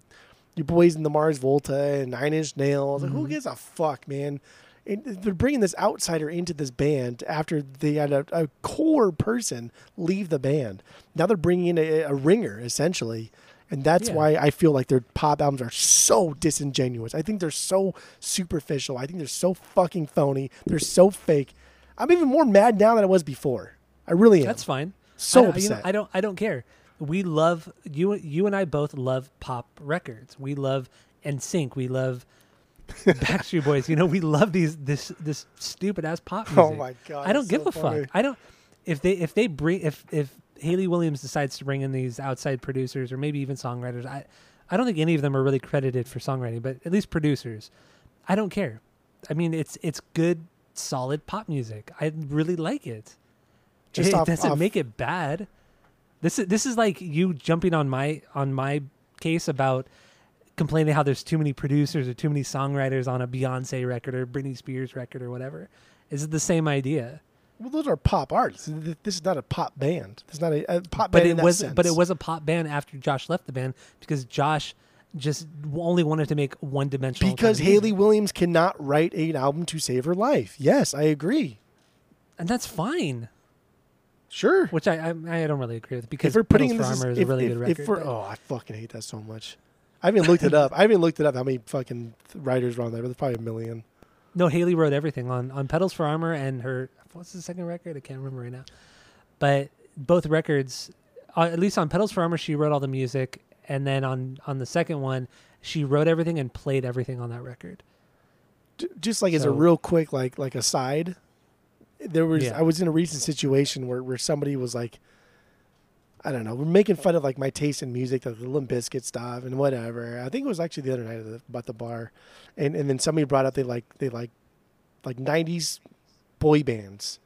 your boys in the Mars Volta and Nine Inch Nails. Like, who mm-hmm. gives a fuck, man? And they're bringing this outsider into this band after they had a, a core person leave the band. Now they're bringing in a, a ringer essentially, and that's Yeah. why I feel like their pop albums are so disingenuous. I think they're so superficial. I think they're so fucking phony. They're so fake. I'm even more mad now than I was before. I really am. That's fine. So I, don't- you know, upset. I don't. I don't care. We love you. You and I both love pop records. We love NSYNC. We love Backstreet Boys. You know, we love these this this stupid ass pop oh music. Oh my God, I don't give so a funny. fuck. I don't. If they if they bring if if Hayley Williams decides to bring in these outside producers or maybe even songwriters, I I don't think any of them are really credited for songwriting, but at least producers. I don't care. I mean, it's it's good, solid pop music. I really like it. Just it off- doesn't off- make it bad. This is this is like you jumping on my on my case about complaining how there's too many producers or too many songwriters on a Beyonce record or Britney Spears record or whatever. Is it the same idea? Well, those are pop artists. This is not a pop band. Is not a, a pop But band. it in that was sense. but it was a pop band after Josh left the band because Josh just only wanted to make one dimensional. because Hayley Williams cannot write an album to save her life. Yes, I agree. and that's fine. Sure. Which I I, I don't really agree with because if we're putting Petals for this, Armor is if, a really if, good if record. we're, but- oh, I fucking hate that so much. I haven't looked it up. I haven't looked it up how many fucking writers were on there, but there's probably a million. No, Hayley wrote everything on on Petals for Armor and her what's the second record? I can't remember right now. But both records, uh, at least on Petals for Armor, she wrote all the music, and then on on the second one, she wrote everything and played everything on that record. J- Just like as a real quick, like like aside, there was Yeah. I was in a recent situation where where somebody was like, I don't know, we're making fun of like my taste in music, like the Limp Bizkit stuff and whatever. I think it was actually the other night at the, about the bar, and and then somebody brought up they like they like like '90s boy bands.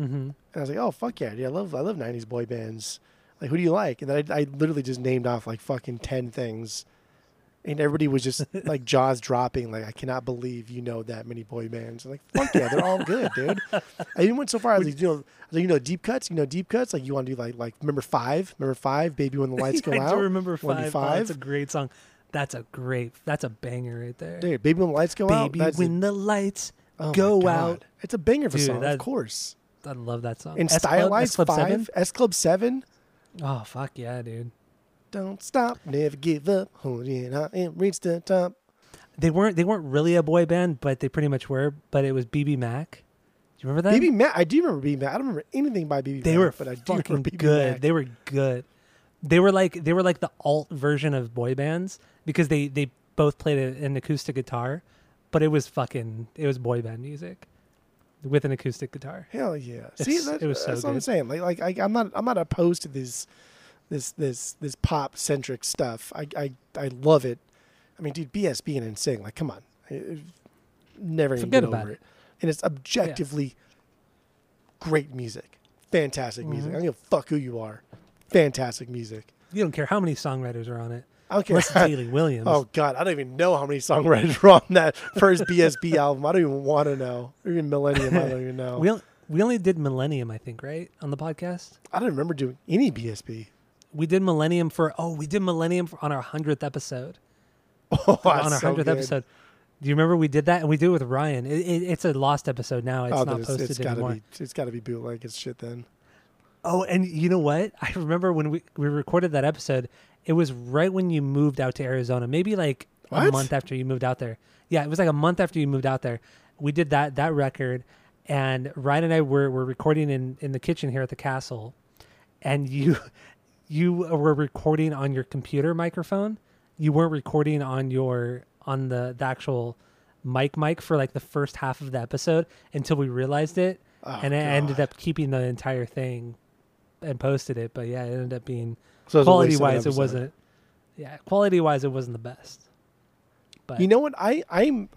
Mm-hmm. And I was like, oh fuck yeah, dude, I love I love '90s boy bands. Like, who do you like? And then I, I literally just named off like fucking ten things, and everybody was just like jaws dropping. Like, I cannot believe you know that many boy bands. I'm like, fuck yeah, they're all good, dude. I even went so far as like, you know, I was like, you know, deep cuts. You know, deep cuts. Like, you want to do like like remember five? Remember five? Baby, when the lights go I out. do remember Wanna five. Oh, five? that's a great song. That's a great. That's a banger right there. Dude, baby, when the lights go out. Baby, that's a- when the lights oh go out. It's a banger of a Dude, song, that- of course. I love that song. And S Club- stylized S Club five? S Club Seven. Oh fuck yeah, dude. Don't stop, never give up, hold it out and reach the top. They weren't they weren't really a boy band, but they pretty much were. But it was BBMak. Do you remember that? BBMak, I do remember BBMak. I don't remember anything by BB they Mac, were but I do fucking remember BB good. Mac. They were good. They were like they were like the alt version of boy bands because they they both played a, an acoustic guitar, but it was fucking it was boy band music with an acoustic guitar. Hell yeah! It's- See, that, it was so that's what I'm saying. Like, like I, I'm not, I'm not opposed to this, this, this, this pop centric stuff. I, I, I love it. I mean, dude, BSB and NSYNC, like, come on, I, never Forget get about over it. it. And it's objectively great music, fantastic music. Mhm. I don't give a fuck who you are. Fantastic music. You don't care how many songwriters are on it. I don't care. Unless Williams. Oh God, I don't even know how many songwriters were on that first BSB album. I don't even want to know. Or even Millennium, I don't even know. we on- we only did Millennium, I think, right on the podcast. I don't remember doing any BSB. We did Millennium for oh, we did Millennium for, on our hundredth episode. Oh, on our hundredth good. episode. Do you remember we did that and we did it with Ryan? It, it, it's a lost episode now. It's oh, not posted it's gotta anymore. be it's gotta be bootleg as shit then. Oh, and you know what? I remember when we, we recorded that episode, it was right when you moved out to Arizona. Maybe like a month after you moved out there. Yeah, it was like a month after you moved out there. We did that that record and Ryan and I were, were recording in, in the kitchen here at the castle and you you were recording on your computer microphone. You weren't recording on your on the, the actual mic mic for like the first half of the episode until we realized it Oh, and I ended up keeping the entire thing and posted it. But yeah, it ended up being So it quality waste of an wise, it wasn't. Yeah, quality wise, it wasn't the best. But You know what? I I'm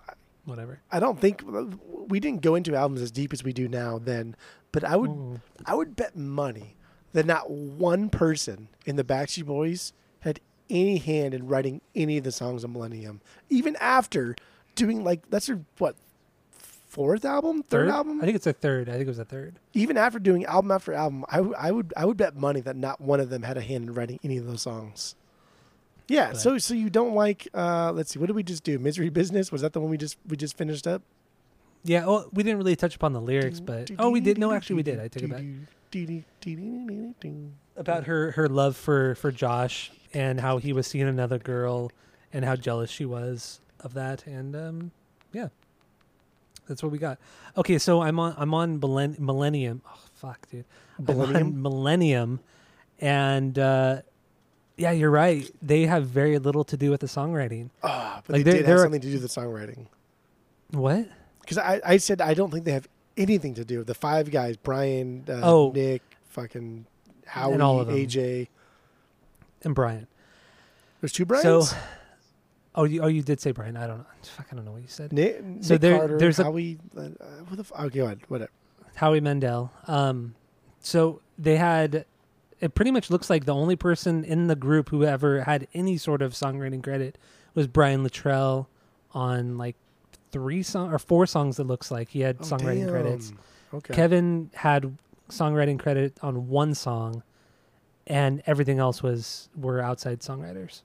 whatever. I don't think uh, we didn't go into albums as deep as we do now then, but I would. I would bet money that not one person in the Backstreet Boys had any hand in writing any of the songs on Millennium, even after doing like that's their what fourth album, third, album. I think it's a third. I think it was a third. even after doing album after album, I, w- I would I would bet money that not one of them had a hand in writing any of those songs. Yeah, But- so so you don't like uh let's see, what did we just do? Misery Business? Was that the one we just we just finished up? Yeah. Well, we didn't really touch upon the lyrics, but oh, we did. No, actually, we did. I take it back. About her her love for for Josh and how he was seeing another girl and how jealous she was of that. And um yeah that's what we got. Okay so i'm on i'm on millenn- millennium. Oh fuck dude. Millennium? millennium. And uh yeah you're right. They have very little to do with the songwriting. Ah, but Like, they did have something to do with the songwriting. what? Because I, I said I don't think they have anything to do with the five guys: Brian, uh, Oh. Nick, fucking Howie, all of them. AJ. and brian There's two Brians. so oh you oh you did say brian i don't know fuck i don't know what you said Nick, so Nick there- Carter, there's Howie. Uh, uh, what the? F- okay, go ahead. Whatever. Howie Mandel. Um, so they had. It pretty much looks like the only person in the group who ever had any sort of songwriting credit was Brian Littrell on like three songs or four songs. It looks like he had Oh, songwriting credits. Okay. Kevin had songwriting credit on one song, and everything else was were outside songwriters.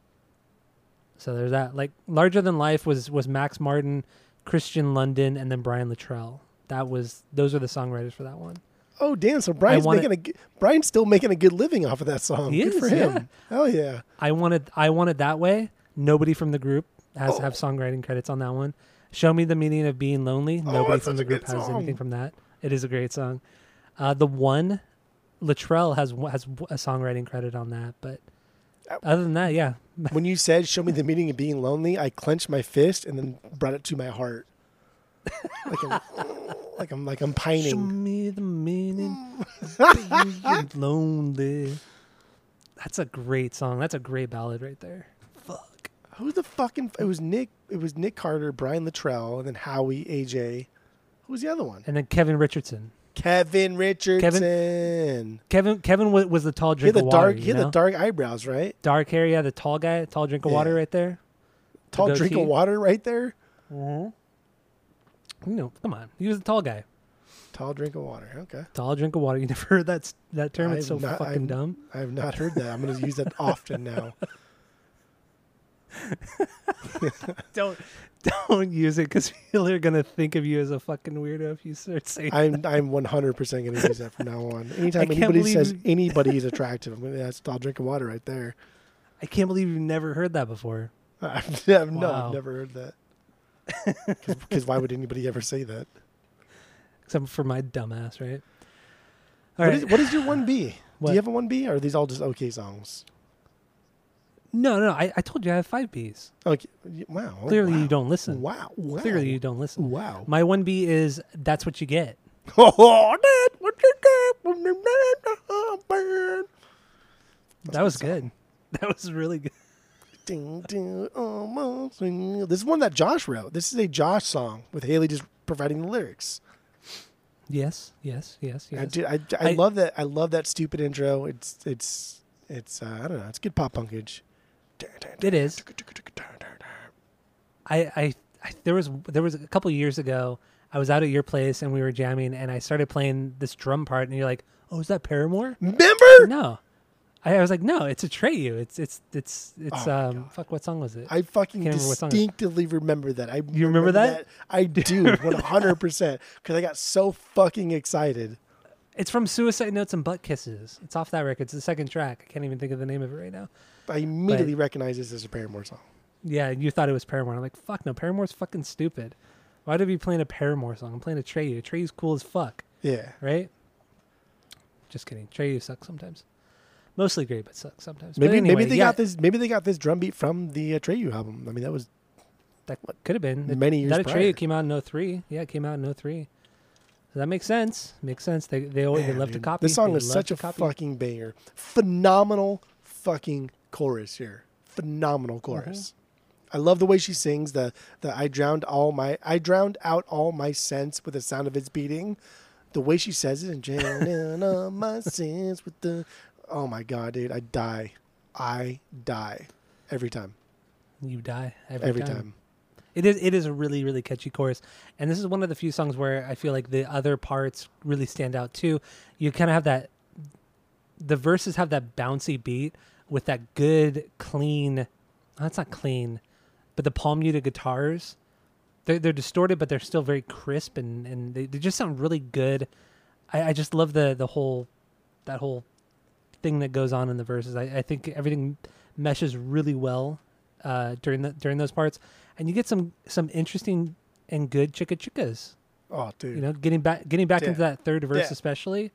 So there's that. Like larger than life was was Max Martin, Kristian Lundin, and then Brian Littrell. That was those are the songwriters for that one. Oh damn! So Brian's wanna- making a Brian's still making a good living off of that song. He good is, for him. Hell yeah! I wanted I wanted that way. Nobody from the group has Oh. to have songwriting credits on that one. Show me the meaning of being lonely. Oh, Nobody from the group has anything from that. It is a great song. Uh, the one, Littrell has has a songwriting credit on that, but other than that, yeah, When you said "Show me the meaning of being lonely," I clenched my fist and then brought it to my heart, like I'm, like I'm like I'm Show pining. me the meaning of being lonely. That's a great song. That's a great ballad right there. Who the fucking? It was Nick. It was Nick Carter, Brian Littrell, and then Howie, AJ. Who was the other one? And then Kevin Richardson. Kevin Richardson. Kevin Kevin was, was the tall He had drink the of water. dark. He had know? the dark eyebrows, right? dark hair. Yeah, the tall guy, tall drink of water right there. Tall drink of water, right there. Mm-hmm. You know, come on. He was a tall guy. Tall drink of water. Okay. Tall drink of water. You never heard that that term? It's so not- fucking I've- dumb. I have not heard that. I'm going to use that often now. Don't Don't use it because people are gonna think of you as a fucking weirdo if you start saying. I'm I'm 100 percent going to use that from now on. Anytime anybody says anybody is attractive, I'm gonna that's all drinking water right there. I can't believe you've never heard that before. I've, no, Wow. I've never heard that. Because why would anybody ever say that? Except for my dumbass, right? All What right. is, what is your one B? Do you have a one B, or are these all just okay songs? No, no. I, I told you I have five Bs. Okay, wow. Clearly wow. you don't listen. Wow, wow. Clearly you don't listen. Wow. My one B is that's what you get. Oh, that's what you get when you let the burn. That's that was good. That was really good. Ding, ding, almost. This is one that Josh wrote. This is a Josh song with Hayley just providing the lyrics. Yes, yes, yes, I, yes. do, I, I, I- love that. I love that stupid intro. It's it's it's. Uh, I don't know. It's good pop punkage. It is. I, I, I there was there was a couple years ago. I was out at your place and we were jamming, and I started playing this drum part, and you're like, "Oh, is that Paramore?" Remember? No, I, I was like, "No, it's a Atreyu. It's it's it's it's Oh um fuck. What song was it? I fucking Can't remember what song it is. distinctly remember that. I You remember that? I do, one hundred percent, because I got so fucking excited. it's from Suicide Notes and Butt Kisses. It's off that record. It's the second track. I can't even think of the name of it right now. I immediately recognized this as a Paramore song. Yeah, you thought it was Paramore. I'm like, fuck no, Paramore's fucking stupid. Why would I be playing a Paramore song? I'm playing a Treyu. Treyu's cool as fuck, Yeah, right? Just kidding. Treyu sucks sometimes. Mostly great, but sucks sometimes. maybe anyway, maybe they yeah, got this. Maybe they got this drum beat from the uh, Atreyu album. I mean, that was That could have been many years That. Atreyu came out in 03. Yeah, it came out in 03. So that makes sense. Makes sense. They they always they Man, love to dude, copy. This song They is such a copy. fucking banger. Phenomenal fucking chorus here. Phenomenal mm-hmm. chorus. I love the way she sings the the I drowned all my I drowned out all my sense with the sound of its beating. The way she says it and drowning all my sins with the Oh my god, dude, I die. I die every time. You die every, Every time. time. It is it is a really really catchy chorus, and this is one of the few songs where I feel like the other parts really stand out too. You kind of have that. The verses have that bouncy beat with that good clean. That's not clean, but the palm muted guitars. They're they're distorted, but they're still very crisp and and they, they just sound really good. I, I just love the the whole that whole thing that goes on in the verses. I, I think everything meshes really well uh, during the during those parts, and you get some some interesting and good chicka chickas. Oh, dude. You know, getting back getting back Yeah. into that third verse Yeah. especially,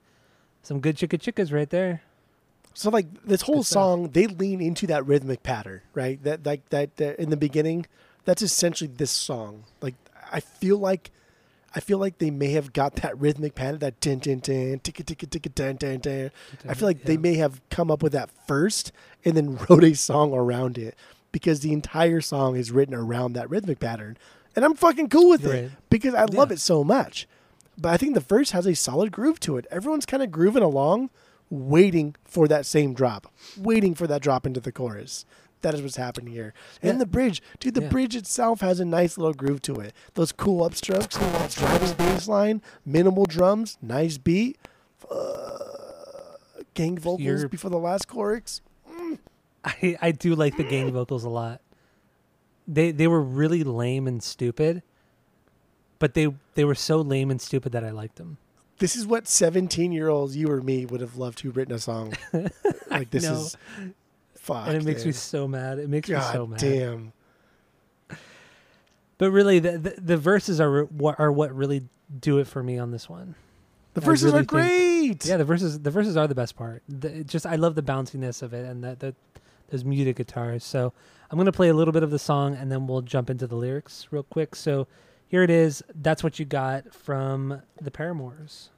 some good chicka chickas right there. So like this whole song, they lean into that rhythmic pattern, right? That like that, that in the beginning, that's essentially this song. Like I feel like, I feel like they may have got that rhythmic pattern, that tin tin tin, ticka ticka ticka tin tin tin. I feel like they may have come up with that first and then wrote a song around it because the entire song is written around that rhythmic pattern, and I'm fucking cool with it because I love it so much. But I think the verse has a solid groove to it. Everyone's kind of grooving along, waiting for that same drop, waiting for that drop into the chorus. That is what's happening here. And Yeah. the bridge, dude, the Yeah. bridge itself has a nice little groove to it. Those cool upstrokes, that driving bass line, minimal drums, nice beat, uh, gang vocals You're- before the last chorus. I I do like the gang vocals a lot. They they were really lame and stupid, but they they were so lame and stupid that I liked them. This is what 17 year olds, you or me, would have loved to have written a song. like, this know. is. Fuck. and it makes me so mad. It makes me so mad. damn. But really, the, the the verses are what are what really do it for me on this one. The I verses really are think- great. Yeah, the verses the verses are the best part. The, just I love the bounciness of it and that the those muted guitars. So I'm gonna play a little bit of the song and then we'll jump into the lyrics real quick. So here it is. That's what you got from the Paramours.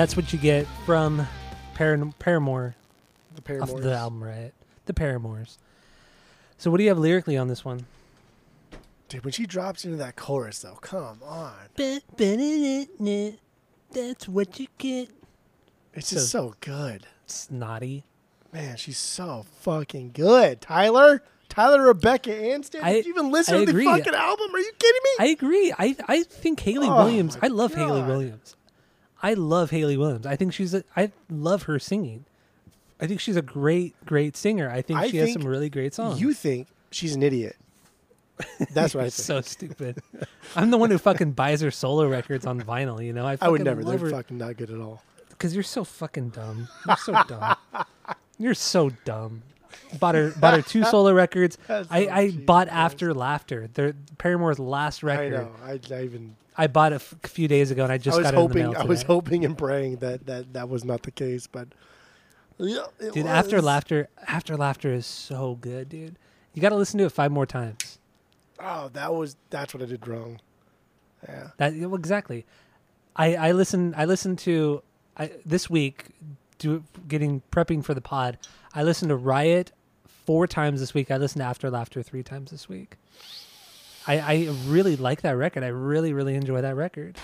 That's what you get from Par- Paramore The off the album, right? The Paramours. So, what do you have lyrically on this one? Dude, when she drops into that chorus, though, come on. That's what you get. It's just so good. Snotty. Man, she's so fucking good. Tyler? Tyler, Rebecca Anston? I- Did you even listen I to the fucking album? Are you kidding me? I agree. I I think Hayley Oh Williams. I love Hayley Williams. I love Hayley Williams. I think she's a. I love her singing. I think she's a great, great singer. I think I she has some really great songs. You think she's an idiot. That's what I think. so stupid. I'm the one who fucking buys her solo records on vinyl. You know, I, I would never. They're her fucking not good at all. because you're so fucking dumb. You're so dumb. You're so dumb. Bought her, bought her two solo records. That's I, so I bought. After Laughter, their Paramore's last record. I know. I, I even. I bought it a few days ago, and I just I was got it in the hoping. mail I was hoping and praying that that that was not the case, but. Yeah, it Dude, after laughter, after laughter is so good, dude. You got to listen to it five more times. Oh, that was. That's what I did wrong. Yeah. That well, exactly. I I listen. I listened to I this week, do getting prepping for the pod. I listened to Riot four times this week. I listened to After Laughter three times this week. I I really like that record. I really really enjoy that record.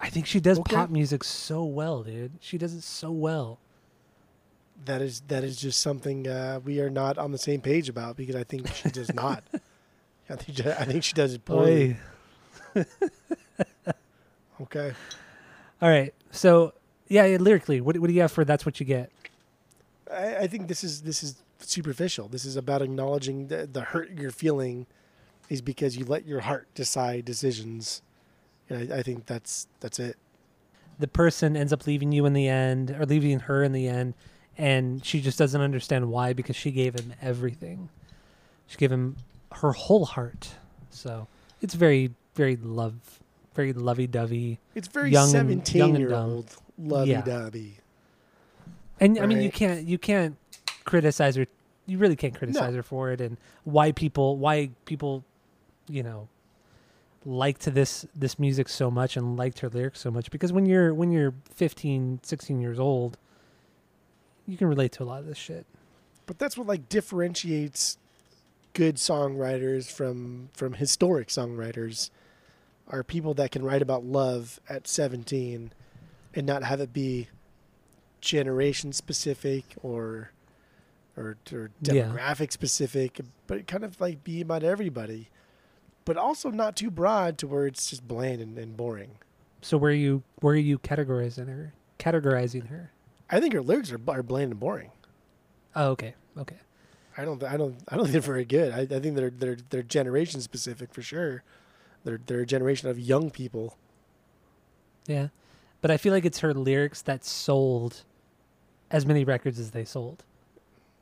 I think she does Okay. pop music so well, dude. She does it so well. That is that is just something uh, we are not on the same page about because I think she does not. I think she, I think she does it poorly. Okay. All right. So yeah, yeah, lyrically, what what do you have for that's what you get? I, I think this is this is superficial. This is about acknowledging the, the hurt you're feeling is because you let your heart decide decisions. And I, I think that's that's it. the person ends up leaving you in the end or leaving her in the end and she just doesn't understand why because she gave him everything. She gave him her whole heart. So it's very very love very lovey-dovey It's very Young and- seventeen young and year old lovey dovey. and i mean you can't you can't criticize her. You really can't criticize her for it and why people why people you know liked this this music so much and liked her lyrics so much because when you're when you're 15 16 years old you can relate to a lot of this shit But that's what like differentiates good songwriters from from historic songwriters are people that can write about love at 17 and not have it be generation specific or or, or Yeah. demographic specific but kind of like be about everybody but also not too broad to where it's just bland and, and boring so where are you where are you categorizing her categorizing her i think her lyrics are, are bland and boring oh okay okay I don't. I don't. I don't think they're very good. I, I think they're they're they're generation specific for sure. They're they're a generation of young people. yeah but i feel like it's her lyrics that sold as many records as they sold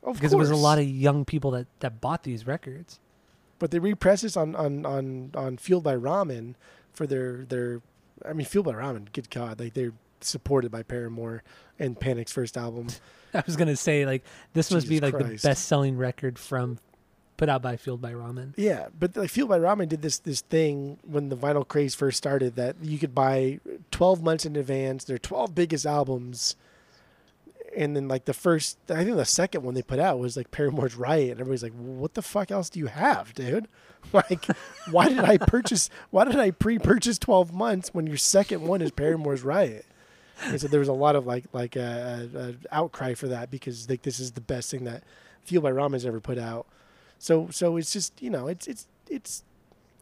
Of because it was a lot of young people that that bought these records But they repress this on on on on Fueled by Ramen for their their. I mean, Fueled by Ramen. Good God, like they're supported by Paramore and Panic's first album. I was gonna say like this must be like Christ. the best selling record from put out by Fueled by Ramen. Yeah, but like Fueled by Ramen did this this thing when the vinyl craze first started that you could buy 12 months in advance their 12 biggest albums. And then like the first I think the second one they put out was like Paramore's Riot and everybody's like what the fuck else do you have, dude? Like why did I purchase why did I pre-purchase 12 months when your second one is Paramore's Riot? And so there was a lot of like like a, a, a outcry for that because like this is the best thing that Fueled by Ramen's ever put out. So so it's just you know it's it's it's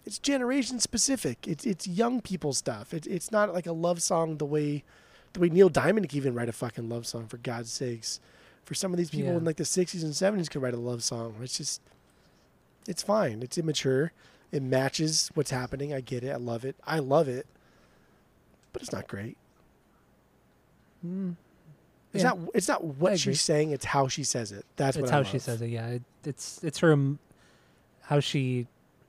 it's generation specific. It's it's young people stuff. It's it's not like a love song the way the way Neil Diamond could even write a fucking love song for God's sakes. For some of these people Yeah. in like the sixties and seventies could write a love song. It's just it's fine. It's immature. It matches what's happening. I get it. I love it. I love it. But it's not great. Hmm. It's Yeah. not. It's not what she's saying. It's how she says it. That's what it's how she says it. Yeah, it, it's it's her how she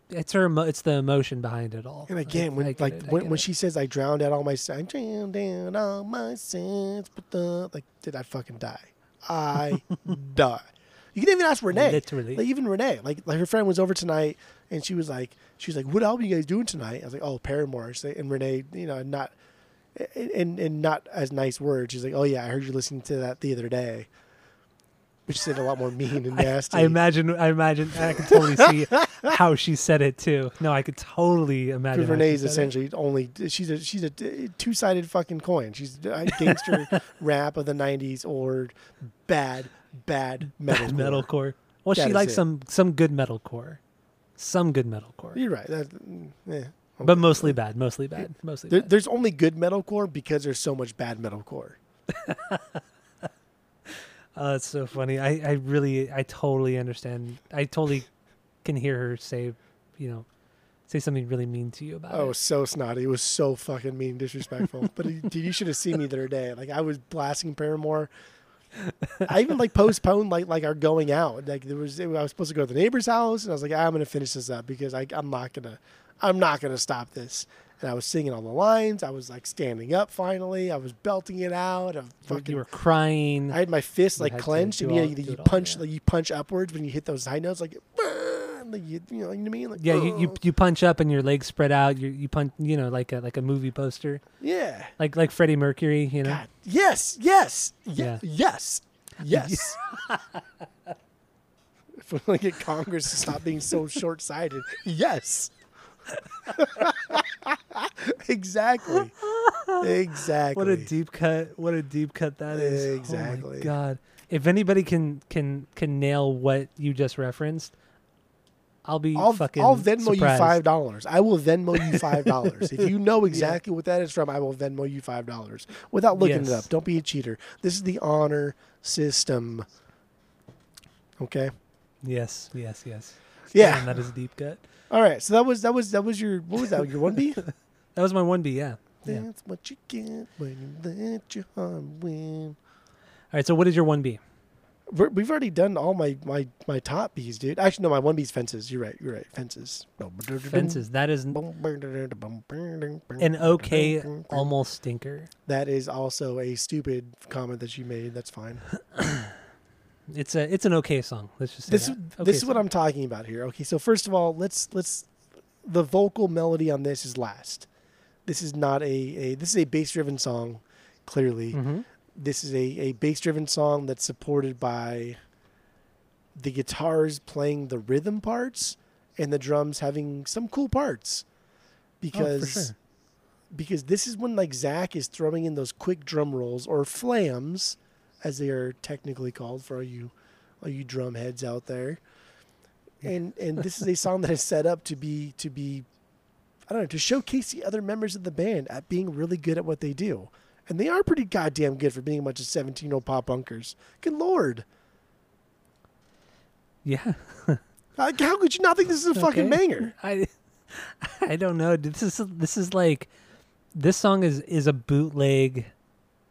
it's her emo- it's the emotion behind it all. And I- again, when I like it, when, when she says, "I drowned out all my sins," I drowned out all my sins, but the like, did I fucking die? I die. You can even ask Renee. Literally. Like even Renee, like like her friend was over tonight, and she was like, she was like, "What album you guys doing tonight?" I was like, "Oh, Paramore." Like, and Renee, you know, not in in not as nice words. She's like, "Oh yeah, I heard you listening to that the other day," which said a lot more mean and nasty. I imagine I imagine I can totally see how she said it too. No, I could totally imagine. Because how she Renee's said it. essentially only she's a she's a two sided fucking coin. She's a gangster rap of the '90s or bad bad metal. bad metalcore. Well, That she likes it. some some good metalcore, some good metalcore, You're right. That, yeah. but mostly bad, mostly bad, mostly There, bad. there's only good metalcore because there's so much bad metalcore. Oh, that's so funny. I, I really, I totally understand. I totally can hear her say, you know, say something really mean to you about Oh, it. Oh, so snotty. It was so fucking mean, disrespectful. but dude, you should have seen me the other day. Like I was blasting Paramore. I even like postponed like like our going out. Like there was I was supposed to go to the neighbor's house, and I was like, I'm gonna finish this up because I I'm not gonna I'm not gonna stop this. And I was singing all the lines. I was like standing up finally. I was belting it out. You- fucking, you were crying. I had my fist like clenched, and you, all- you, you all, punch yeah. like you punch upwards when you hit those high notes, like, like you, you know what I mean? Like, yeah, you, you you punch up and your legs spread out. You you punch, you know, like a like a movie poster, yeah. like like Freddie Mercury. You know, God, yes, yes, ye- Yeah. yes, yes. if we want to get Congress to stop being so short-sighted, yes. exactly. Exactly. what a deep cut! What a deep cut that is. Oh Exactly. God, if anybody can can can nail what you just referenced, I'll be I'll, fucking. I'll Venmo surprised. you five dollars. I will Venmo you five dollars. if you know exactly what that is from, I will Venmo you five dollars without looking it up. Don't be a cheater. This is the honor system. Okay. Yes, yes, yes. Yeah. Damn, that is a deep cut. All right. So that was that was that was your what was that? Your one B. That was my one B. Yeah. yeah. That's what you get when you let your heart win. right. So what is your one B? We've already done all my my my top B's, dude. Actually, no, my one B's fences. You're right. You're right. Fences. Fences. That is an okay, almost stinker. That is also a stupid comment that you made. That's fine. It's a it's an okay song. Let's just say This. Okay this is what. I'm talking about here. Okay, so first of all, let's let's the vocal melody on this is last. This is not a, a this is a bass driven song, clearly. Mhm. This is a, a bass driven song that's supported by the guitars playing the rhythm parts and the drums having some cool parts. Because Oh, sure. because this is when like Zac is throwing in those quick drum rolls or flams, as they are technically called for all you all you drum heads out there. And and this is a song that is set up to be to be I don't know, to showcase the other members of the band at being really good at what they do. And they are pretty goddamn good for being a bunch of 17 year old pop punkers. Good lord. Yeah. How, how could you not think this is a fucking Okay. banger? I I don't know. This is this is like this song is is a bootleg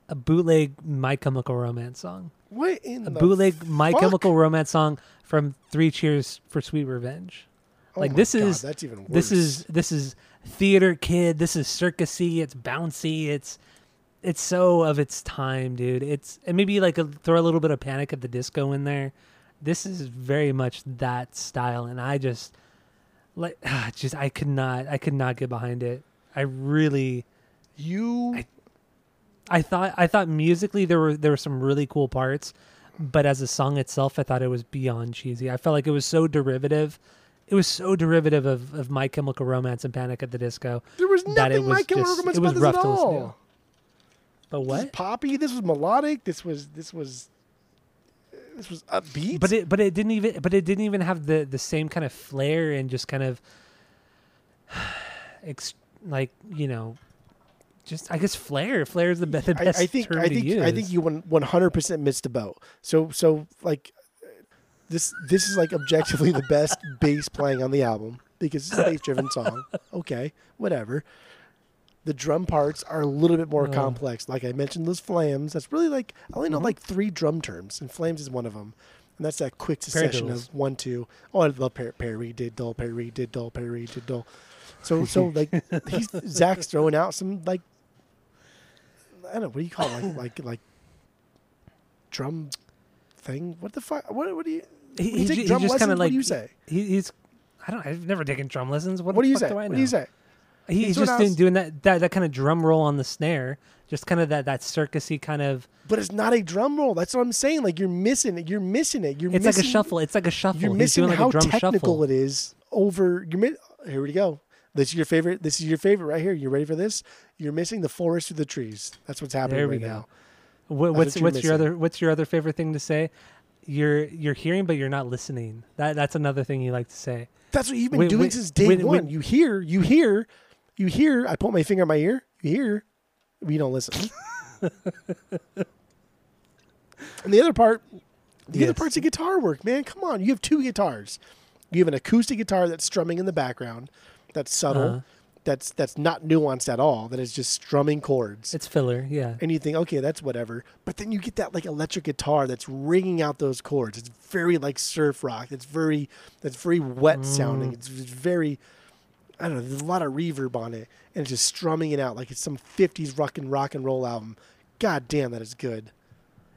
a bootleg My Chemical Romance song. What in the A bootleg My? Chemical Romance song from Three Cheers for Sweet Revenge. Oh like this God, is that's even worse. this is this is theater kid. This is circusy. It's bouncy. It's it's so of its time, dude. It's and maybe like a, throw a little bit of Panic at the Disco in there. This is very much that style, and I just like just I could not I could not get behind it. I really you I- I thought I thought musically there were there were some really cool parts, but as a song itself, I thought it was beyond cheesy. I felt like it was so derivative. It was so derivative of, of My Chemical Romance and Panic at the Disco. there was that it nothing was My Chemical just- Romance it was about this rough at to listen to. all. But This was what? poppy. This was melodic. This was this was this was upbeat. But it but it didn't even but it didn't even have the the same kind of flair and just kind of ex, like you know just I guess flair. Flair is the, be- the I, best I think term I to think use. I think you one hundred percent missed the boat. So so like this this is like objectively the best bass playing on the album because it's a bass driven song. Okay, whatever. The drum parts are a little bit more Oh. complex. Like I mentioned, those flams. That's really like I only know Mm-hmm. like three drum terms, and flams is one of them. And that's that quick succession of one, two. Oh, I love par- parry, did dull, parry, did dull, parry, did dull. So, so like he's Zac's throwing out some like I don't know what do you call it? like like like drum thing. What the fuck? What what do you? He, you he take ju- he drum just lessons, kind of what do you say? He, he's. I don't. I've never taken drum lessons. What, What do you say? Do What do you say? He- He's just doing, doing that, that that kind of drum roll on the snare, just kind of that that circusy kind of. But it's not a drum roll. That's what I'm saying. Like you're missing it. You're missing it. You're It's missing, like a shuffle. It's like a shuffle. You're He's missing doing like how a drum technical shuffle. it is. Over. You're mi- here we go. This is your favorite. This is your favorite right here. You ready for this? You're missing the forest through the trees. That's what's happening There we right go. now. What, what's what what's your other what's your other favorite thing to say? You're you're hearing, but you're not listening. That that's another thing you like to say. That's what you've been Wait, doing wait, since day when- one. when- you hear. You hear. You hear. I put my finger in my ear. You hear. we don't listen. and the other part. The other part's the guitar work, man. Come on, you have two guitars. You have an acoustic guitar that's strumming in the background, that's subtle, Uh-huh. that's that's not nuanced at all. That is just strumming chords. It's filler, yeah. and you think, okay, that's whatever. But then you get that like electric guitar that's ringing out those chords. It's very like surf rock. It's very that's very wet sounding. It's, it's very I don't know. There's a lot of reverb on it, and it's just strumming it out like it's some '50s rock and rock and roll album. God damn, that is good.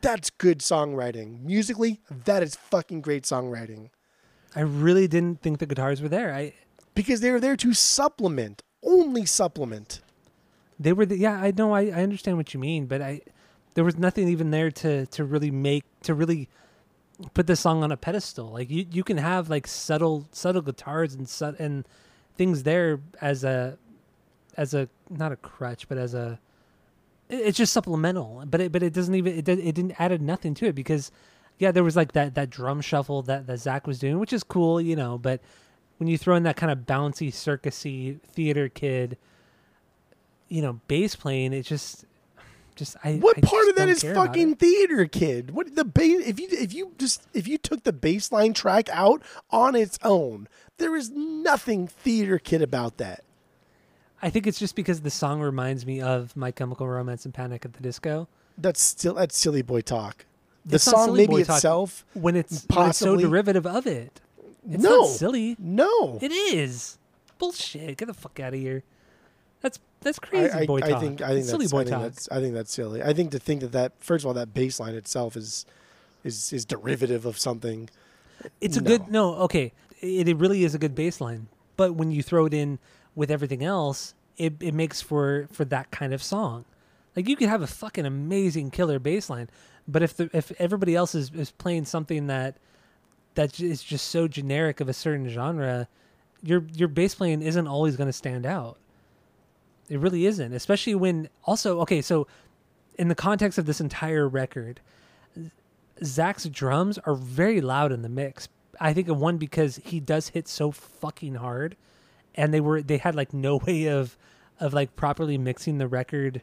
That's good songwriting. Musically, that is fucking great songwriting I really didn't think the guitars were there. I because they're there to supplement, only supplement. they were the, yeah, I know I, I understand what you mean, but I there was nothing even there to to really make to really put the song on a pedestal. Like you you can have like subtle subtle guitars and su- and things there as a as a not a crutch, but as a it- it's just supplemental. But it but it doesn't even it did, it didn't added nothing to it because yeah, there was like that that drum shuffle that that Zac was doing, which is cool, you know. But when you throw in that kind of bouncy, circusy theater kid, you know, bass playing, it just just I What I part of that is fucking theater, kid? What the bass? If you if you just if you took the bass line track out on its own, there is nothing theater kid about that. I think it's just because the song reminds me of My Chemical Romance and Panic at the Disco. That's still that's silly boy talk. The It's song maybe itself, when it's when it's so derivative of it. It's no, not silly. No, It is bullshit. Get the fuck out of here. That's that's crazy I, boy I talk. think I think It's silly boy I think talk. that's I think that's silly. I think to think that that first of all that bassline itself is is is derivative of something. It's a No. good no. Okay, it, it really is a good bassline. But when you throw it in with everything else, it it makes for for that kind of song. Like you could have a fucking amazing killer bassline, but if the if everybody else is is playing something that that is just so generic of a certain genre, your your bass playing isn't always going to stand out. It really isn't, especially when also okay. So, in the context of this entire record, Zac's drums are very loud in the mix. I think of one because he does hit so fucking hard, and they were they had like no way of of like properly mixing the record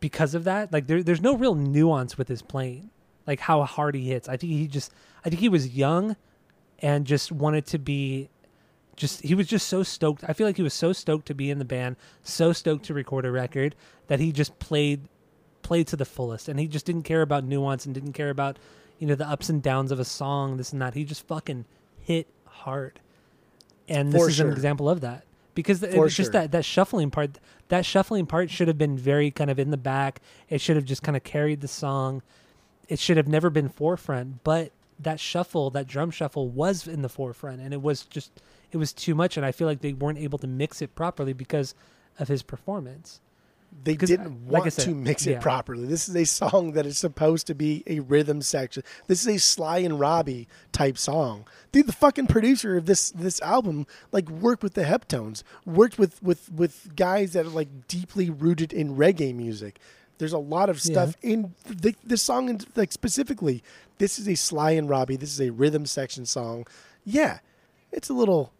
because of that. Like there, there's no real nuance with his playing, like how hard he hits. I think he just I think he was young, and just wanted to be. Just he was just so stoked. I feel like he was so stoked to be in the band, so stoked to record a record that he just played played to the fullest and he just didn't care about nuance and didn't care about you know the ups and downs of a song this and that he just fucking hit hard and this For is sure. an example of that because it's just that that shuffling part that shuffling part should have been very kind of in the back it should have just kind of carried the song it should have never been forefront but that shuffle that drum shuffle was in the forefront and it was just it was too much and i feel like they weren't able to mix it properly because of his performance They 'Cause, didn't want like said, to mix it yeah. properly. This is a song that is supposed to be a rhythm section. This is a Sly and Robbie type song. Dude, the fucking producer of this this album like worked with the Heptones, worked with with with guys that are like deeply rooted in reggae music. There's a lot of stuff in the, this song, in- like specifically. This is a Sly and Robbie. This is a rhythm section song. Yeah, it's a little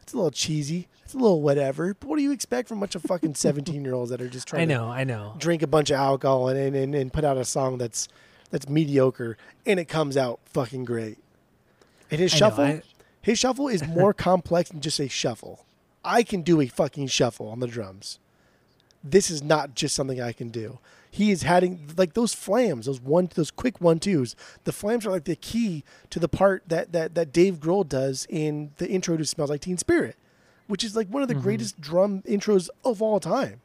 it's a little cheesy. It's a little whatever. But what do you expect from a bunch of fucking 17 year olds that are just trying i to know i know drink a bunch of alcohol and, and, and put out a song that's that's mediocre and it comes out fucking great. And his I know, shuffle I- his shuffle is more complex than just a shuffle. I can do a fucking shuffle on the drums. this is not just something I can do. He is having like those flams, those one, those quick one twos. The flams are like the key to the part that that that Dave Grohl does in the intro to "Smells Like Teen Spirit," which is like one of the mm-hmm. greatest drum intros of all time,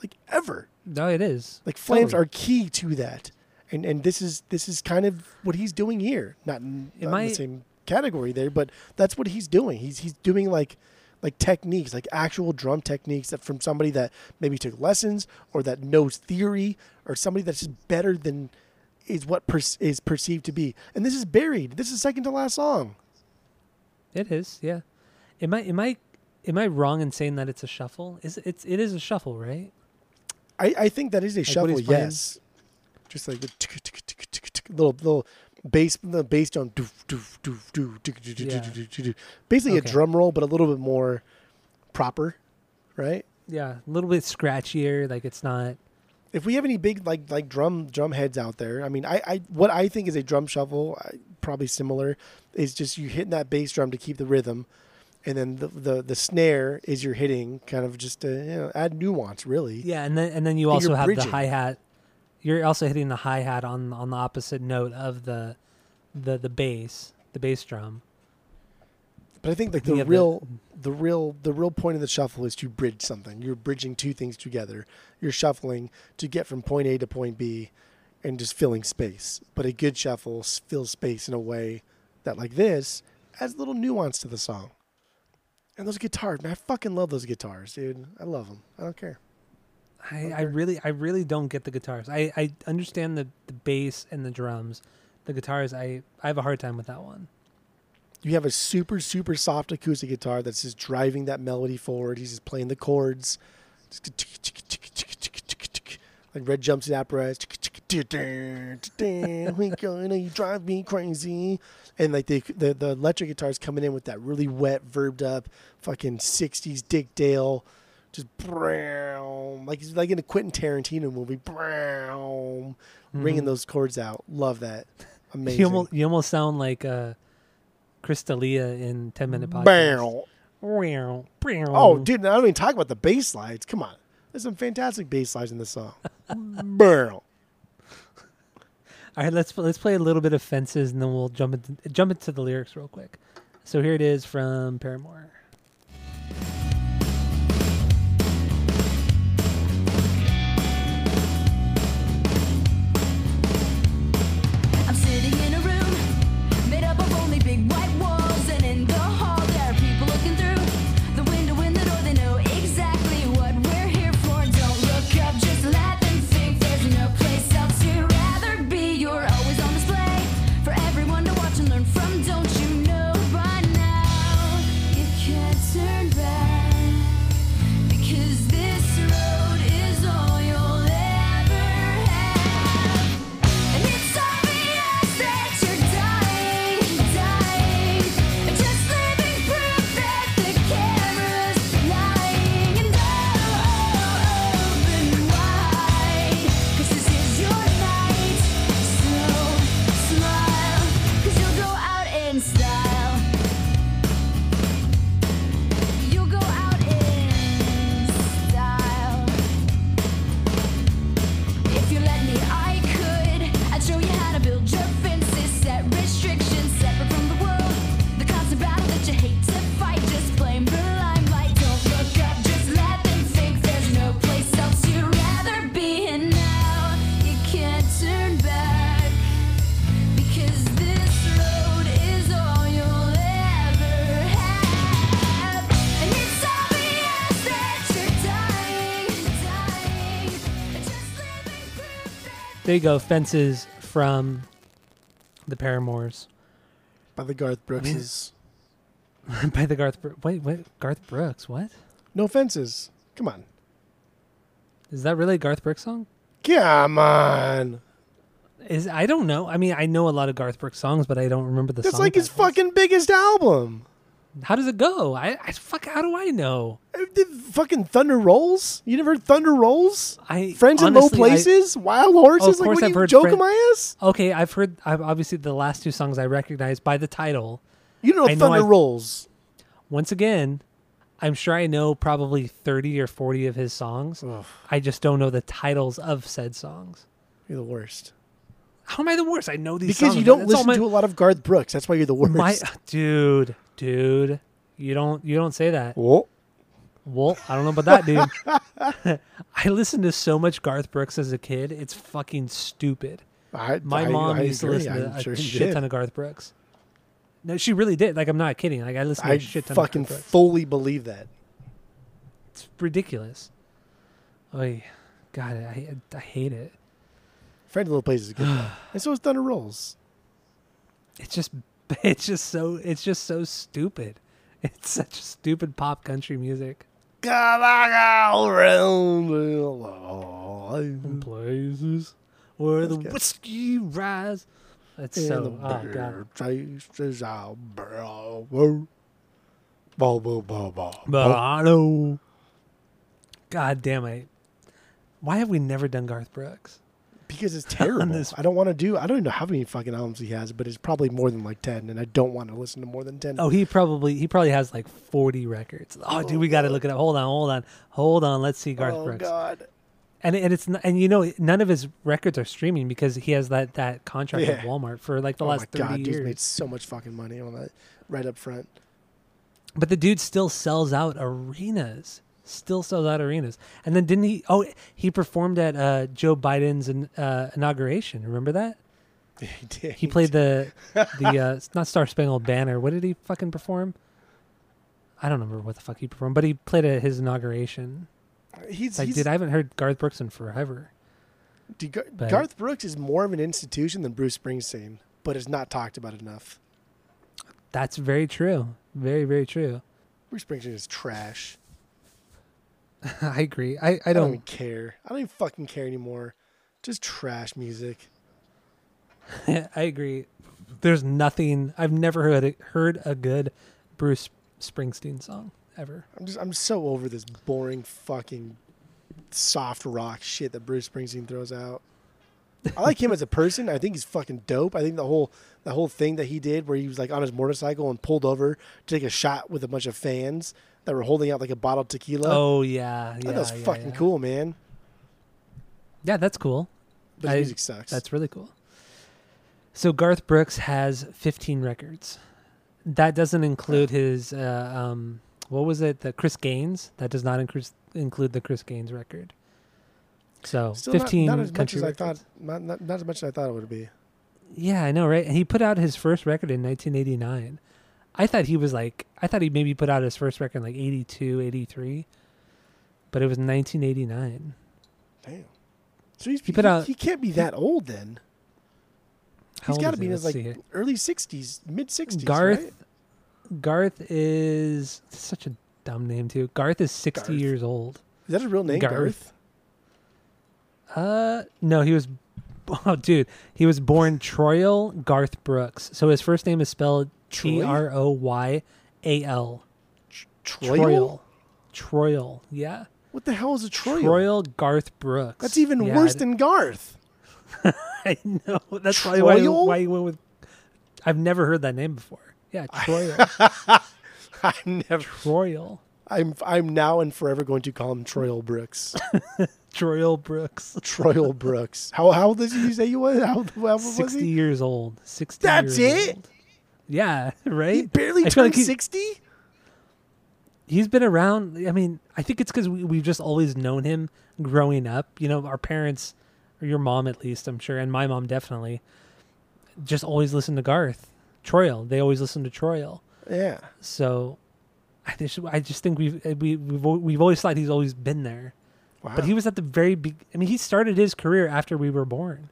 like ever. No, it is. Like flams Totally. are key to that, and and this is this is kind of what he's doing here. Not in, not in the same category there, but that's what he's doing. He's he's doing like like techniques, like actual drum techniques that from somebody that maybe took lessons or that knows theory or somebody that's just better than is what per- is perceived to be. And this is buried. This is second to last song. It is. Yeah. Am I am I am I wrong in saying that it's a shuffle? Is it's it is a shuffle, right? I, I think that is a what shuffle. Yes, just like tick, tick, tick, little little bass the bass drum. doof, doof, doof, doof, Yeah. Basically Okay. a drum roll, but a little bit more proper, right? Yeah, a little bit scratchier. Like it's not. If we have any big like like drum drum heads out there, I mean, I, I what I think is a drum shuffle, I, probably similar, is just you hitting that bass drum to keep the rhythm, and then the the, the snare is you're hitting kind of just to you know add nuance, really. Yeah, and then and then you also have bridging. the hi hat. You're also hitting the hi hat on on the opposite note of the the the bass, the bass drum. But I think like the the- real, the real, the real point of the shuffle is to bridge something. You're bridging two things together. You're shuffling to get from point A to point B, and just filling space. But a good shuffle fills space in a way that, like this, adds a little nuance to the song. And those guitars, man, I fucking love those guitars, dude. I love them. I don't care. I, I really I really don't get the guitars. I, I understand the, the bass and the drums. The guitars I, I have a hard time with that one. You have a super, super soft acoustic guitar that's just driving that melody forward. He's just playing the chords. Like Red Jumpsuit Apparatus. We gonna you drive me crazy. And like the, the the electric guitar's coming in with that really wet, verbed up, fucking '60s Dick Dale, just brown, like he's like in a Quentin Tarantino movie, brown, ringing those chords out. Love that. Amazing. You almost you almost sound like uh, Chris D'Elia in Ten Minute Podcast. Bow. Oh, Oh, dude, I don't even talk about the bass slides. Come on. There's some fantastic bass slides in this song. Burl. All right, let's let's play a little bit of fences, and then we'll jump into jump into the lyrics real quick. So here it is from Paramore. There you go, fences from the Paramours By the Garth Brookses. by the Garth. Bro- wait, wait, Garth Brooks. What No fences. Come on. is that? Really a Garth Brooks song? Come on. Is I don't know. I mean, I know a lot of Garth Brooks songs, but I don't remember the That's song like his titles. fucking biggest album. How does it go? I, I fuck. How do I know? Uh, the Fucking Thunder Rolls? You never heard Thunder Rolls? I Friends in Low honestly, I- Places? Wild Horses? Oh, of like, course what, I've you heard joking Friend- my ass? Okay, I've heard. I've obviously the last two songs I recognize by the title. You know I know Thunder I've- Rolls. Once again, I'm sure I know probably 30 or 40 of his songs. Ugh, I just don't know the titles of said songs. you're the worst. How am I the worst? I know these Because songs. you don't listen my- to a lot of Garth Brooks. That's why you're the worst. my dude, dude. You don't you don't say that. Whoa. Well, I don't know about that, dude. I listened to so much Garth Brooks as a kid. It's fucking stupid. I, My I- mom I used agree. to listen to I'm a sure shit did. ton of Garth Brooks. No, she really did. Like I'm not kidding. Like I listened to I a shit ton fucking of Garth Brooks. I fucking fully believe that. It's ridiculous. Oy, God, I I hate it. Friend of Little Places is good. and so is Thunder Rolls. It's just it's just so it's just so stupid. It's such stupid pop country music. Come on around the line. Places where the whiskey rise. It's And so the oh god. our brow. Bo, bo, bo, bo, bo. But I know. God damn it. Why have we never done Garth Brooks? Because it's terrible. this- I don't want to do. I don't even know how many fucking albums he has, but it's probably more than like ten, and I don't want to listen to more than ten. Oh, he probably he probably has like forty records. Oh, dude, we got to oh, look it up. Hold on, hold on, hold on. Let's see Garth Brooks. Oh, Brooks. God! And and it's n- and you know none of his records are streaming because he has that that contract with Walmart for like the oh last my thirty God! Dude's years. made so much fucking money on that right up front. But the dude still sells out arenas. Still sells out arenas. And then didn't he? Oh, he performed at uh, Joe Biden's in, uh, inauguration. Remember that? he did. He played the the uh, not Star Spangled Banner. What did he fucking perform? I don't remember what the fuck he performed, but he played at his inauguration. He's, It's like, he's dude, I haven't heard Garth Brooks in forever. dude, Gar- but- Garth Brooks is more of an institution than Bruce Springsteen, but is not talked about enough. That's very true. Very very true. Bruce Springsteen is trash. I agree. I I I don't don't. even care. I don't even fucking care anymore. Just trash music. I agree. There's nothing. I've never heard a, heard a good Bruce Springsteen song ever. I'm just I'm so over this boring fucking soft rock shit that Bruce Springsteen throws out. I like him as a person. I think he's fucking dope. I think the whole the whole thing that he did where he was like on his motorcycle and pulled over to take a shot with a bunch of fans that were holding out like a bottle of tequila. Oh yeah, I yeah, that was yeah, fucking yeah. cool, man. Yeah, that's cool. But I- music sucks. That's really cool. So Garth Brooks has 15 records. That doesn't include his uh, um, what was it? The Chris Gaines. That does not include include the Chris Gaines record. So Still not- 15 not, as much country as I thought. Not, not, not as much as I thought it would be. Yeah, I know, right? And he put out his first record in 1989. I thought he was like, I thought he maybe put out his first record in like 82, 83, but it was 1989. Damn. So he's, He put he, out- he can't be that old then. He's got to be in his like early 60s, mid 60s. Garth, right? Garth is such a dumb name too. Garth is 60 Garth. years old. Is that a real name? Garth. Garth. Uh, no, he was, oh dude, he was born Troyal Garth Brooks. So his first name is spelled T? R O Y A L. Troyal? Troyal, yeah. What the hell is a Troyal? Troyal Garth Brooks. That's even Yeah, worse than Garth. I know. That's probably why, why you went with. I've never heard that name before. Yeah, Troyal. I'm never. Troyal. I'm I'm now and forever going to call him Troyal Brooks. Troyal Brooks. Troyal Brooks. How how old did you say you was? How, how old was 60 he? years old. 60 That's it? old. Yeah, right? He barely I turned like he- sixty. he's been around. I mean, I think it's because we, we've just always known him growing up. You know, our parents, or your mom at least, I'm sure, and my mom definitely, just always listened to Garth. Troyal. They always listened to Troyal. Yeah. So I just, I just think we've eh, we, we've al- we've always thought he's always been there. Wow. But he was at the very big. I mean, he started his career after we were born.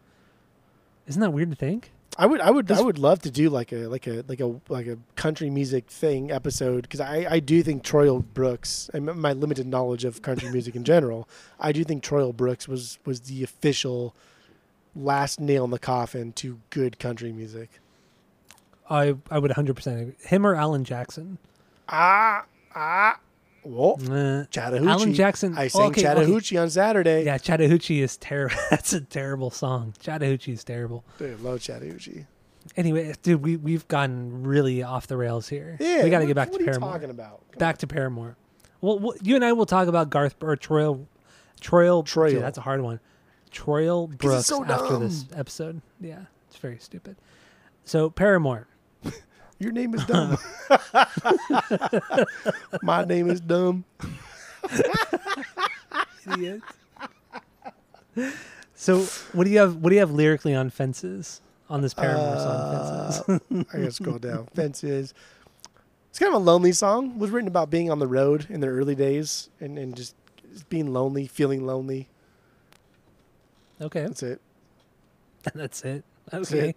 Isn't that weird to think? I would I would I would love to do like a like a like a like a country music thing episode because I I do think Troyal Brooks and my limited knowledge of country music in general I do think Troyal Brooks was was the official last nail in the coffin to good country music. I I would 100 percent. Him or Alan Jackson. Ah ah. Whoa. Uh, Chattahoochee. Alan Jackson. I sang okay, okay. Chattahoochee on Saturday. Yeah, Chattahoochee is terrible. That's a terrible song. Chattahoochee is terrible. Dude, love Chattahoochee. Anyway, dude, we we've gotten really off the rails here. Yeah. we got to get back what to are you Paramore. talking about? Come Back to Paramore. Well, well, you and I will talk about Garth or Troil. Troil. Troil. Dude, that's a hard one. Troil Brooks so after this episode. Yeah, it's very stupid. So Paramore. Your name is dumb. My name is dumb. Idiot. so what do you have? What do you have lyrically on Fences? On this Paramore song, uh, Fences. I gotta scroll down. Fences. It's kind of a lonely song. It was written about being on the road in the early days and, and just, just being lonely, feeling lonely. Okay, That's it. that's it. That's Okay. it.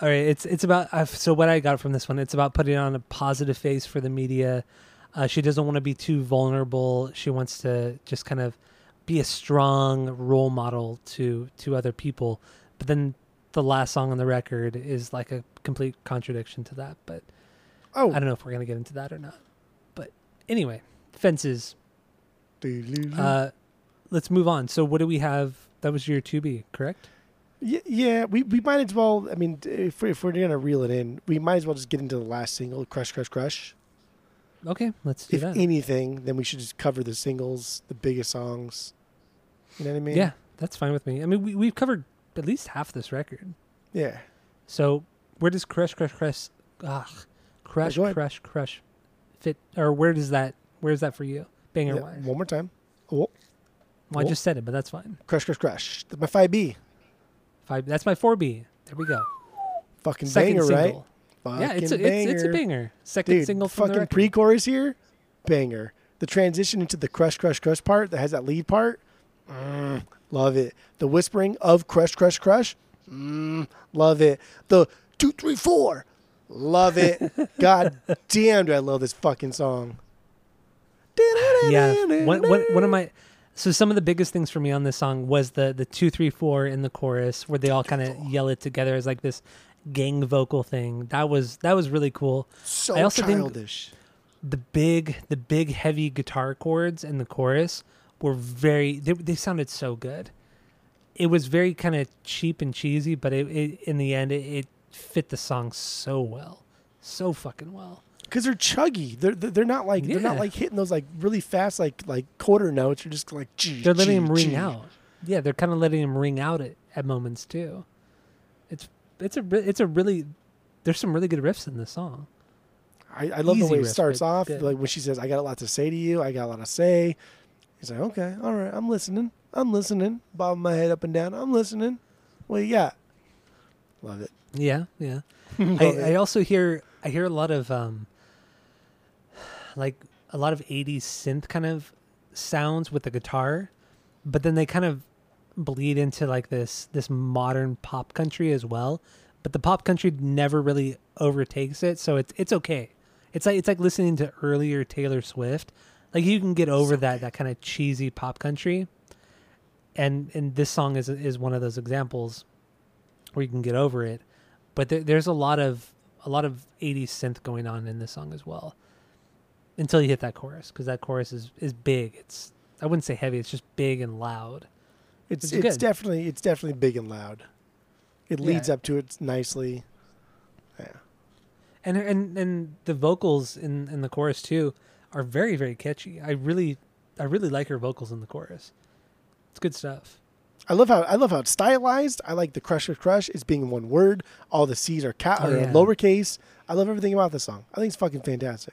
All right, it's it's about uh, so what I got from this one. It's about putting on a positive face for the media. Uh, she doesn't want to be too vulnerable. She wants to just kind of be a strong role model to to other people. But then the last song on the record is like a complete contradiction to that. But Oh, I don't know if we're gonna get into that or not. But anyway, fences. Uh, let's move on. So what do we have? That was your two B, correct? Yeah, we, we might as well. I mean, if, we, if we're gonna reel it in, we might as well just get into the last single, "Crush, Crush, Crush." Okay, let's do If that. anything, then we should just cover the singles, the biggest songs. You know what I mean? Yeah, that's fine with me. I mean, we we've covered at least half this record. Yeah. So where does crush, crush, crush, ugh, crush, go crush, crush fit, or where does that? Where is that for you? Banger Yeah, wise. One more time. Oh, Well, I oh. just said it, but that's fine. Crush, Crush, Crush. My five B. Five. That's my four B. There we go. Fucking Second banger, right? single. yeah, it's a, Fucking it's it's a banger. Second Dude, single from fucking pre-chorus here, banger. The transition into the crush, crush, crush part that has that lead part, mm, love it. The whispering of crush, crush, crush, mm, love it. The two, three, four, love it. God damn, do I love this fucking song. yeah one, one, one of my so some of the biggest things for me on this song was the the two three four in the chorus where they all kind of yell it together as like this gang vocal thing. That was that was really cool. So I also think- childish. the big the big heavy guitar chords in the chorus were very they, they sounded so good. It was very kind of cheap and cheesy but it, it in the end it, it fit the song so well. So fucking well Because they're chuggy. They're they're they're not like they're not like hitting those like really fast like like quarter notes. You're just like gee, they're letting him ring out. Yeah, they're kind of letting him ring out at, at moments too. It's it's a it's a really there's some really good riffs in this song. I, I love the Easy way it starts off. good. Like when she says, "I got a lot to say to you. I got a lot to say." He's like, "Okay, all right, I'm listening. I'm listening." Bobbing my head up and down. I'm listening. What you got? Love it. Yeah, yeah. I. I also hear I hear a lot of um like a lot of 80s synth kind of sounds with the guitar, but then they kind of bleed into like this this modern pop country as well. But the pop country never really overtakes it, so it's it's okay. It's like it's like listening to earlier Taylor Swift. Like you can get over that that kind of cheesy pop country. And and this song is is one of those examples where you can get over it but there, there's a lot of a lot of 80s synth going on in this song as well until you hit that chorus because that chorus is is big it's i wouldn't say heavy it's just big and loud it's it's it's definitely it's definitely big and loud. It leads Yeah. up to it nicely. Yeah. and and and the vocals in in the chorus too are very very catchy i really i really like her vocals in the chorus it's good stuff I love how I love how it's stylized. I like the Crusher crush crush. It's being one word. All the C's are cat Oh, yeah. lowercase. I love everything about this song. I think it's fucking fantastic.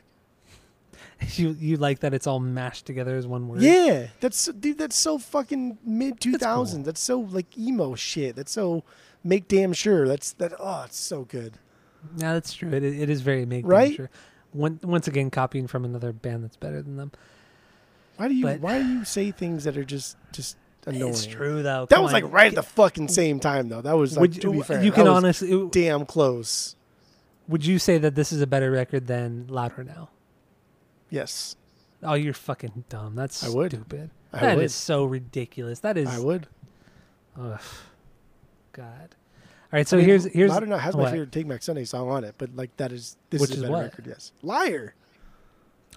you you like that it's all mashed together as one word Yeah, that's dude. That's so fucking mid two cool. thousands. That's so like emo shit. That's so make damn sure. That's that. Oh, it's so good. yeah that's true it, it is very make Right? sure One, once again copying from another band that's better than them Why do you But- Why do you say things that are just just annoying? it's true though That Come was on. like right at the fucking same time though. That was like would to be you, fair. you that can was honestly damn close. Would you say that this is a better record than Louder Now? Yes, Oh, you're fucking dumb. That's I would. stupid. I That would. is so ridiculous. That is. I would. Ugh. God. All right, so I mean, here's here's Louder Now has my what? favorite Take Back Sunday song on it, but like that is this Which is a is better what? record. Yes, Liar.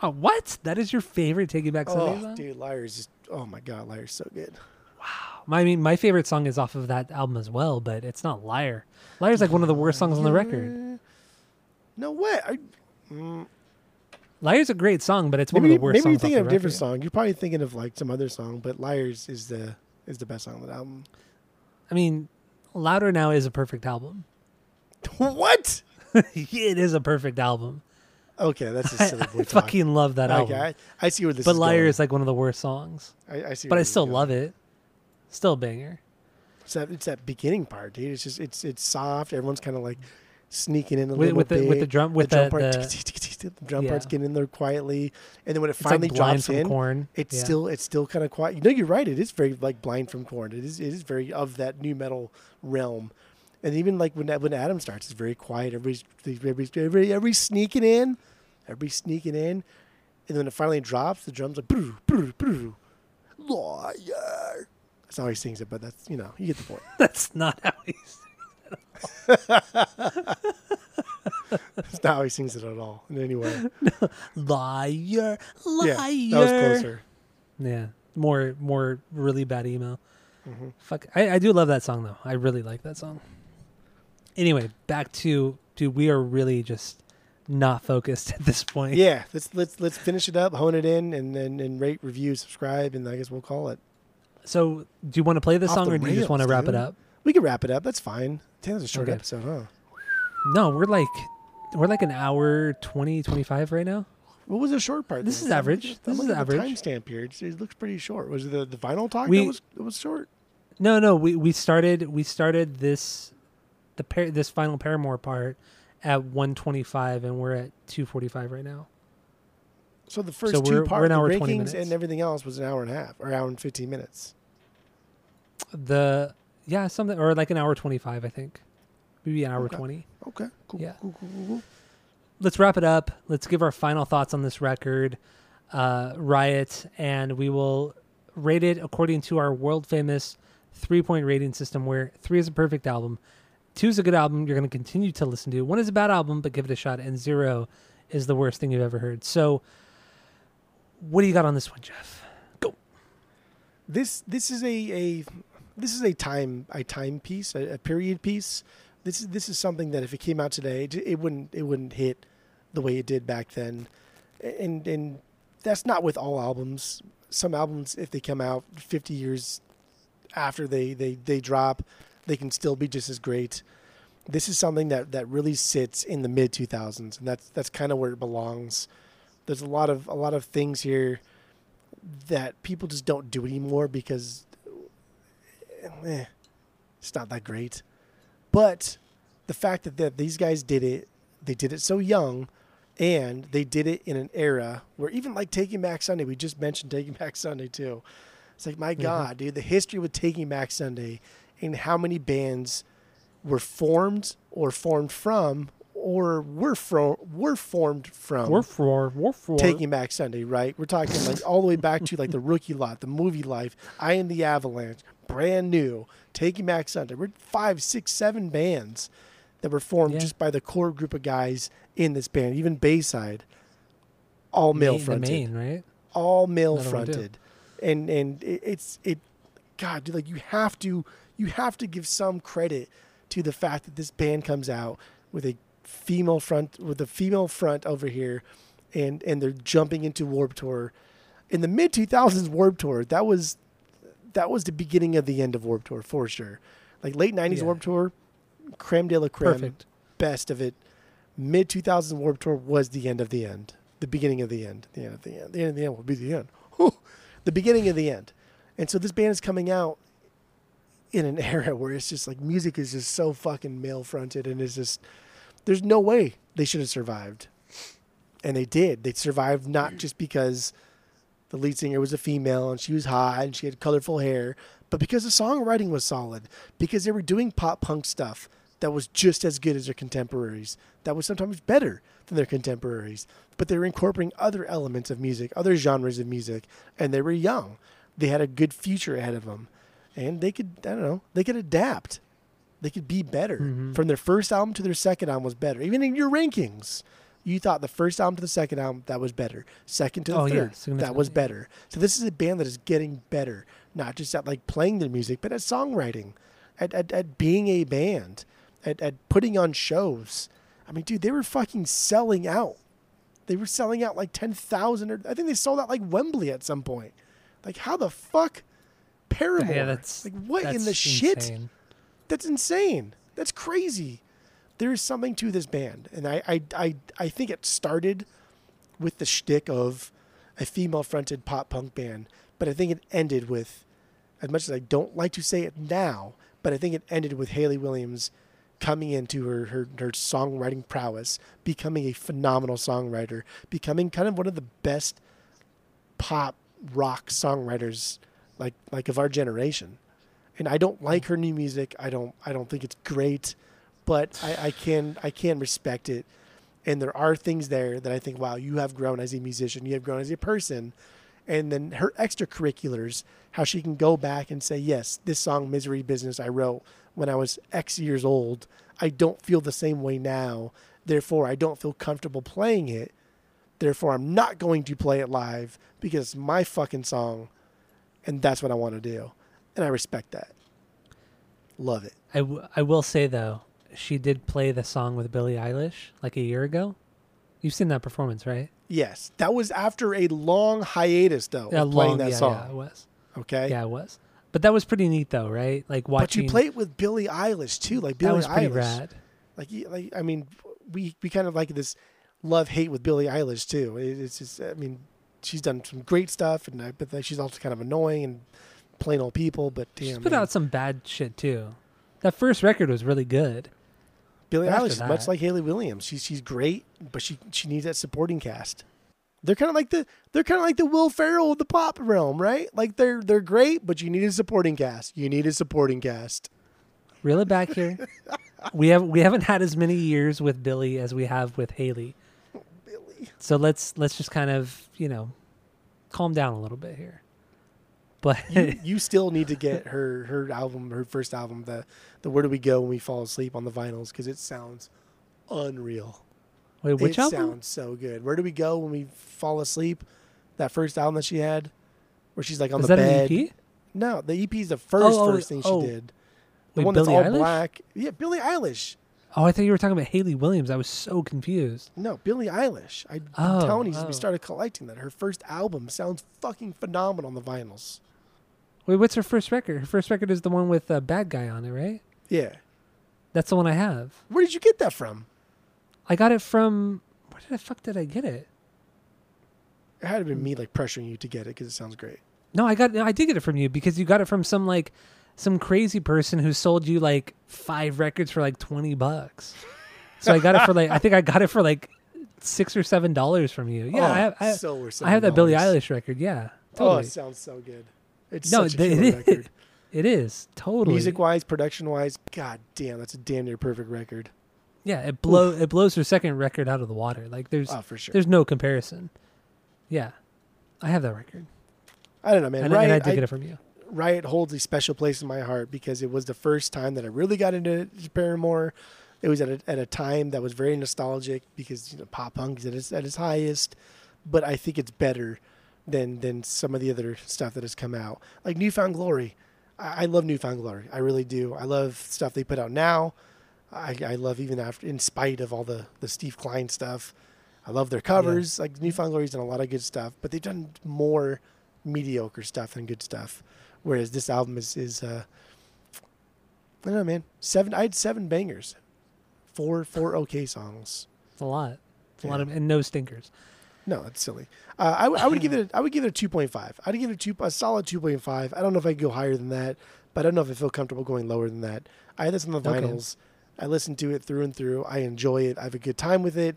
Oh, what? That is your favorite Take You Back Sunday Oh, song? dude, Liar is just. Oh my god, Liar's so good. My, I mean, my favorite song is off of that album as well, but it's not Liar. Liar's like one of the worst songs on the record. No way. I, mm, Liar's a great song, but it's one Maybe, of the worst maybe you're thinking of a different song. You're probably thinking of like some other song, but "Liars" is the is the best song on the album. I mean, Louder Now is a perfect album. what? it is a perfect album. Okay, that's a I, silly I talk. fucking love that album. I, I see where this but is Liar going. is like one of the worst songs. I, I see, But I still love it. Still a banger. It's that, it's that beginning part, dude. It's just it's it's soft. Everyone's kind of like sneaking in a With, little with the bit. with the drum with the drum part, the drum part's getting in there quietly, and then when it finally drops from in, Korn. it's still it's still kind of quiet. You know, you're right. It is very like blind from Korn. It is it is very of that nu metal realm. And even like when when Adam starts, it's very quiet. Everybody's everybody's everybody, everybody's sneaking in, everybody's sneaking in, and then when it finally drops, the drums like brr, brr, brr, liar. That's how he sings it, but that's you know you get the point. That's not how he's. That's not how he sings it at all in any way. Liar, liar. Yeah, that was closer. Yeah, more more really bad email. Mhm. Fuck, I, I do love that song though. I really like that song. Anyway, back to dude. We are really just not focused at this point. Yeah, let's let's let's finish it up, hone it in, and then and rate, review, subscribe, and I guess we'll call it. So, do you want to play this Off song, the or do you just want to rails, wrap it up? We can wrap it up. That's fine. Damn, that's a short Okay. episode, huh? No, we're like we're like an hour 20, 25 right now. What was the short part? This then? is average. This is looking at the average. Timestamp here. It looks pretty short. Was it the the vinyl talk We- that was that was short? No, no, we we started we started this the par- this final Paramore part at 125 and we're at 245 right now. So the first So two parts, the 20 rankings minutes. and everything else was an hour and a half or hour and fifteen minutes. The yeah, something or like an hour 25, I think. Maybe an hour Okay. 20. Okay, cool. Yeah. cool, cool, cool, cool. let's wrap it up. Let's give our final thoughts on this record, uh, Riot, and we will rate it according to our world famous three point rating system where three is a perfect album, two is a good album you're going to continue to listen to, one is a bad album but give it a shot, and zero is the worst thing you've ever heard. So, what do you got on this one, Jeff? Go. This this is a, a this is a time a time piece, a, a period piece. This is this is something that if it came out today, it, it wouldn't it wouldn't hit the way it did back then. And and that's not with all albums. Some albums, if they come out 50 years after they they they drop, they can still be just as great. This is something that that really sits in the mid 2000s, and that's that's kind of where it belongs. There's a lot of a lot of things here that people just don't do anymore because eh, it's not that great. But the fact that, that these guys did it, they did it so young, and they did it in an era where even like Taking Back Sunday, we just mentioned Taking Back Sunday too. It's like my God, dude, the history with Taking Back Sunday and how many bands were formed or formed from or were from were formed from War for War for Taking Back Sunday, right? We're talking like all the way back to like the Rookie Lot, the Movie Life, I Am the Avalanche, brand new, Taking Back Sunday. We're five, six, seven bands that were formed Yeah. just by the core group of guys in this band, even Bayside, all male fronted, main, right? all male Another one, too. fronted, and and it, it's it, God, dude, like you have to you have to give some credit to the fact that this band comes out with a female front with a female front over here, and and they're jumping into Warped Tour. In the mid two thousands Warped Tour, that was that was the beginning of the end of Warped Tour for sure. Like late nineties Yeah. Warped Tour, creme de la creme, Perfect. best of it. Mid 2000s Warped Tour was the end of the end. The beginning of the end. The end of the end. The end of the end will be the end. Whew. The beginning of the end. And so this band is coming out in an era where it's just like music is just so fucking male fronted and it's just there's no way they should have survived. And they did. They survived not just because the lead singer was a female and she was hot and she had colorful hair, but because the songwriting was solid, because they were doing pop punk stuff that was just as good as their contemporaries, that was sometimes better than their contemporaries, but they were incorporating other elements of music, other genres of music, and they were young. They had a good future ahead of them, and they could, I don't know, they could adapt. They could be better. Mhm. From their first album to their second album was better. Even in your rankings, you thought the first album to the second album that was better. Second to the Oh, yeah, third, that was better. So this is a band that is getting better, not just at like playing their music, but at songwriting, at at, at being a band, at, at putting on shows. I mean, dude, they were fucking selling out They were selling out like ten thousand, or I think they sold out like Wembley at some point. Like how the fuck? Paramore. Yeah, that's like what in that's the shit? That's insane. That's crazy. There is something to this band, and I, I, I, I think it started with the shtick of a female-fronted pop punk band, but I think it ended with, as much as I don't like to say it now, but I think it ended with Hayley Williams coming into her, her, her songwriting prowess, becoming a phenomenal songwriter, becoming kind of one of the best pop rock songwriters like like of our generation. And I don't like her new music. I don't I don't think it's great, but I, I can I can respect it. And there are things there that I think, wow, you have grown as a musician, you have grown as a person. And then her extracurriculars, how she can go back and say, yes, this song Misery Business I wrote when I was X years old. I don't feel the same way now. Therefore, I don't feel comfortable playing it. Therefore, I'm not going to play it live because it's my fucking song and that's what I want to do. And I respect that. Love it. I, w- I will say though, she did play the song with Billie Eilish like a year ago. You've seen that performance, right? Yes, that was after a long hiatus though Yeah, long- that yeah, song. Yeah, it was. Okay, Yeah, it was. But that was pretty neat though, right? Like watching. but you play it with Billie Eilish too, like Billie Eilish. that was pretty Eilish. rad. Like, like I mean, we we kind of like this love hate with Billie Eilish too. It, it's just, I mean, she's done some great stuff, and I, but she's also kind of annoying and plain old people. But damn, She's put man. out some bad shit too. That first record was really good. Billie Eilish is much like Hayley Williams. She's she's great, but she she needs that supporting cast. They're kind of like the they're kind of like the Will Ferrell of the pop realm, right? Like they're they're great, but you need a supporting cast. You need a supporting cast. Reel it back here. we have we haven't had as many years with Billie as we have with Hayley. Billie. So let's let's just kind of you know calm down a little bit here. But You, you still need to get her her album, her first album, the the Where Do We Go When We Fall Asleep on the vinyls because it sounds unreal. wait, which it album? sounds so good. Where Do We Go When We Fall Asleep? That first album that she had, where she's like on Is the that bed. an EP? No, the EP is the first oh, oh first thing oh. she did. The Wait, one Billie that's all Eilish? black. Yeah, Billie Eilish. Oh, I thought you were talking about Hayley Williams. I was so confused. No, Billie Eilish. I'm Oh, telling you, since oh. we started collecting that, her first album sounds fucking phenomenal on the vinyls. Wait, what's her first record? Her first record is the one with a bad guy on it, right? Yeah. That's the one I have. Where did you get that from? I got it from where the fuck did I get it? It had to be me like pressuring you to get it because it sounds great. No, I got I did get it from you because you got it from some like some crazy person who sold you like five records for like twenty bucks. So I got it for like I think I got it for like six or seven dollars from you. Yeah, Oh, I have I, so I have that Billie Eilish record. Yeah, Totally. Oh, it sounds so good. It's no, such a killer it, record. It is totally Music wise, production wise, god damn, that's a damn near perfect record. Yeah, it blow it blows her second record out of the water. Like there's Oh, for sure. there's no comparison. Yeah, I have that record, I don't know, man. and, Riot, and I did I- get it from you. Riot holds a special place in my heart because it was the first time that I really got into Paramore. It was at a, at a time that was very nostalgic because you know pop punk is at its, at its highest, but I think it's better than than some of the other stuff that has come out. Like New Found Glory, I, I love New Found Glory. I really do. I love stuff they put out now. I, I love even after, in spite of all the the Steve Klein stuff. I love their covers. Like New Found Glory's done a lot of good stuff, but they've done more mediocre stuff than good stuff. Whereas this album is is uh, I don't know, man. Seven. I had seven bangers, four four okay songs. It's a lot. It's a lot of and no stinkers. No, that's silly. Uh, I, I would give it. A, I would give it a two point five. I'd give it a two, a solid two point five. I don't know if I could go higher than that, but I don't know if I feel comfortable going lower than that. I had this on the Okay. vinyls. I listened to it through and through. I enjoy it. I have a good time with it.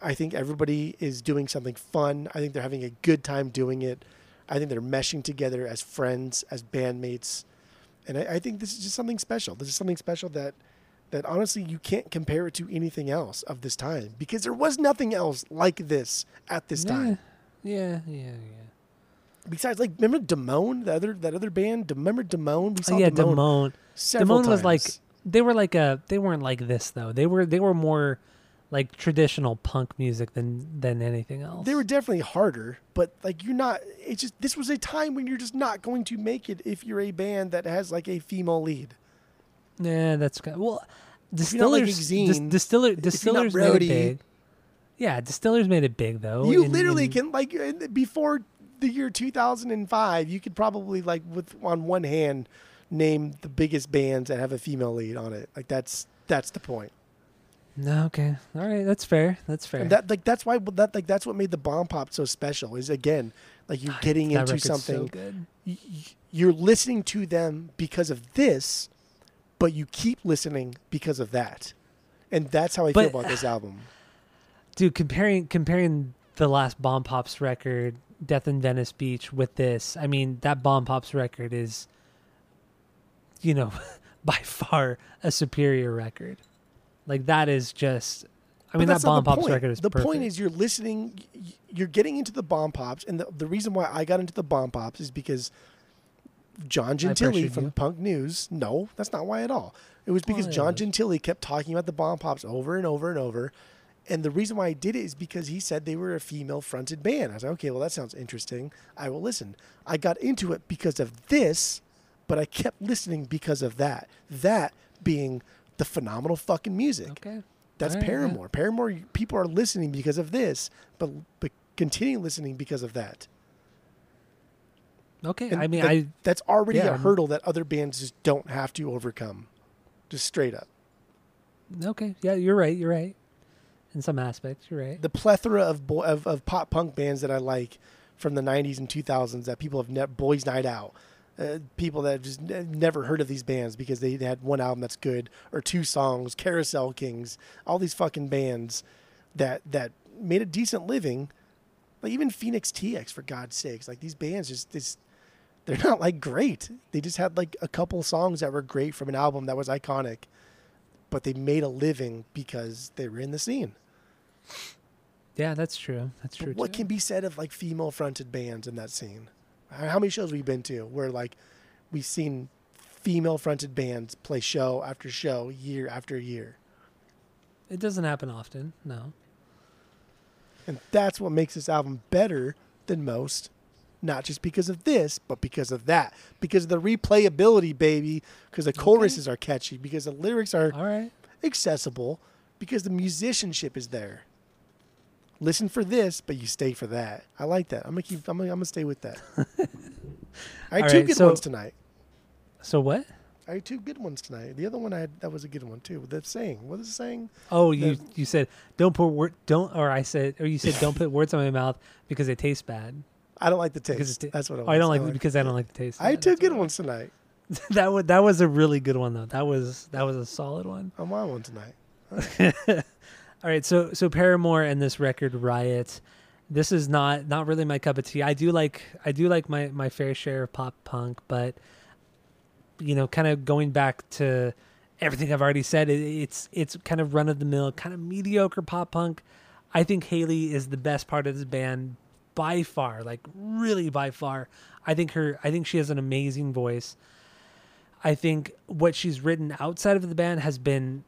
I think everybody is doing something fun. I think they're having a good time doing it. I think they're meshing together as friends, as bandmates, and I, I think this is just something special. This is something special that that honestly you can't compare it to anything else of this time because there was nothing else like this at this time. Yeah, yeah, yeah. yeah. Besides, like, remember Damone, the other that other band? Remember Damone? We oh, saw Oh, yeah, Damone, Damone. Damone was like they were like a they weren't like this though. They were they were more like traditional punk music than than anything else. they were definitely harder, but like you're not. It's just this was a time when you're just not going to make it if you're a band that has like a female lead. Yeah, that's good. Well, you're like distillers, dis- distiller, distillers made it big. Yeah, Distillers made it big though. you in- literally in- can like in- before the year 2005, you could probably like with on one hand name the biggest bands that have a female lead on it. Like that's that's the point. No, okay, all right, that's fair. That's fair. And that like that's why that like that's what made the bomb pop so special is again like you're ah, getting That into so something y- you're listening to them because of this, but you keep listening because of that. And that's how I But- feel about this album. dude comparing comparing the last Bombpops record death in venice beach with this i mean that Bombpops record is you know by far a superior record like that is just i mean that Bombpops point. record is the perfect. point is you're listening you're getting into the Bombpops and the, the reason why i got into the Bombpops is because john gentili from you. punk news no that's not why at all it was because Why? john gentili kept talking about the Bombpops over and over and over and the reason why i did it is because he said they were a female fronted band i was like okay well that sounds interesting i will listen i got into it because of this but i kept listening because of that that being the phenomenal fucking music okay that's right, yeah. Paramore. Paramore, people are listening because of this, but but continue listening because of that. Okay And i mean that- i that's already yeah, a hurdle that other bands just don't have to overcome. Just straight up. okay yeah you're right you're right in some aspects you're right The plethora of bo- of, of pop punk bands that I like from the '90s and 2000s that people have ne- Boys Night Out. Uh, people that have just ne- never heard of these bands because they had one album that's good or two songs, Carousel Kings, all these fucking bands that that made a decent living. Like even Phoenix TX for God's sakes, like these bands just this they're not like great. They just had like a couple songs that were great from an album that was iconic, but they made a living because they were in the scene. yeah that's true that's true But what too. can be said of like female fronted bands in that scene? How how many shows we've been to where like we've seen female fronted bands play show after show, year after year? it doesn't happen often no And that's what makes this album better than most. Not just because of this, but because of that. Because of the replayability, baby. Because the choruses are catchy. Because the lyrics are all right accessible. Because the musicianship is there. Listen for this, but you stay for that. I like that. I'm gonna keep. I'm gonna, I'm gonna stay with that. I had All two right, good so- ones tonight. so what I had two good ones tonight. The other one I had that was a good one too. The saying. What is the saying? Oh, you you said don't put word don't or I said or you said don't put words in my mouth because they taste bad. I don't like the taste. it's- That's what it Oh, was. I don't like like- because I don't like the taste. I Yeah, two good ones tonight. that was that was a really good one though. That was that was a solid one. I'm on one tonight. All right, so so Paramore and this record Riot. This is not not really my cup of tea. I do like I do like my my fair share of pop punk, but you know, kind of going back to everything I've already said, it, it's it's kind of run of the mill, kind of mediocre pop punk. I think Hayley is the best part of this band by far, like really by far. I think her I think she has an amazing voice. I think what she's written outside of the band has been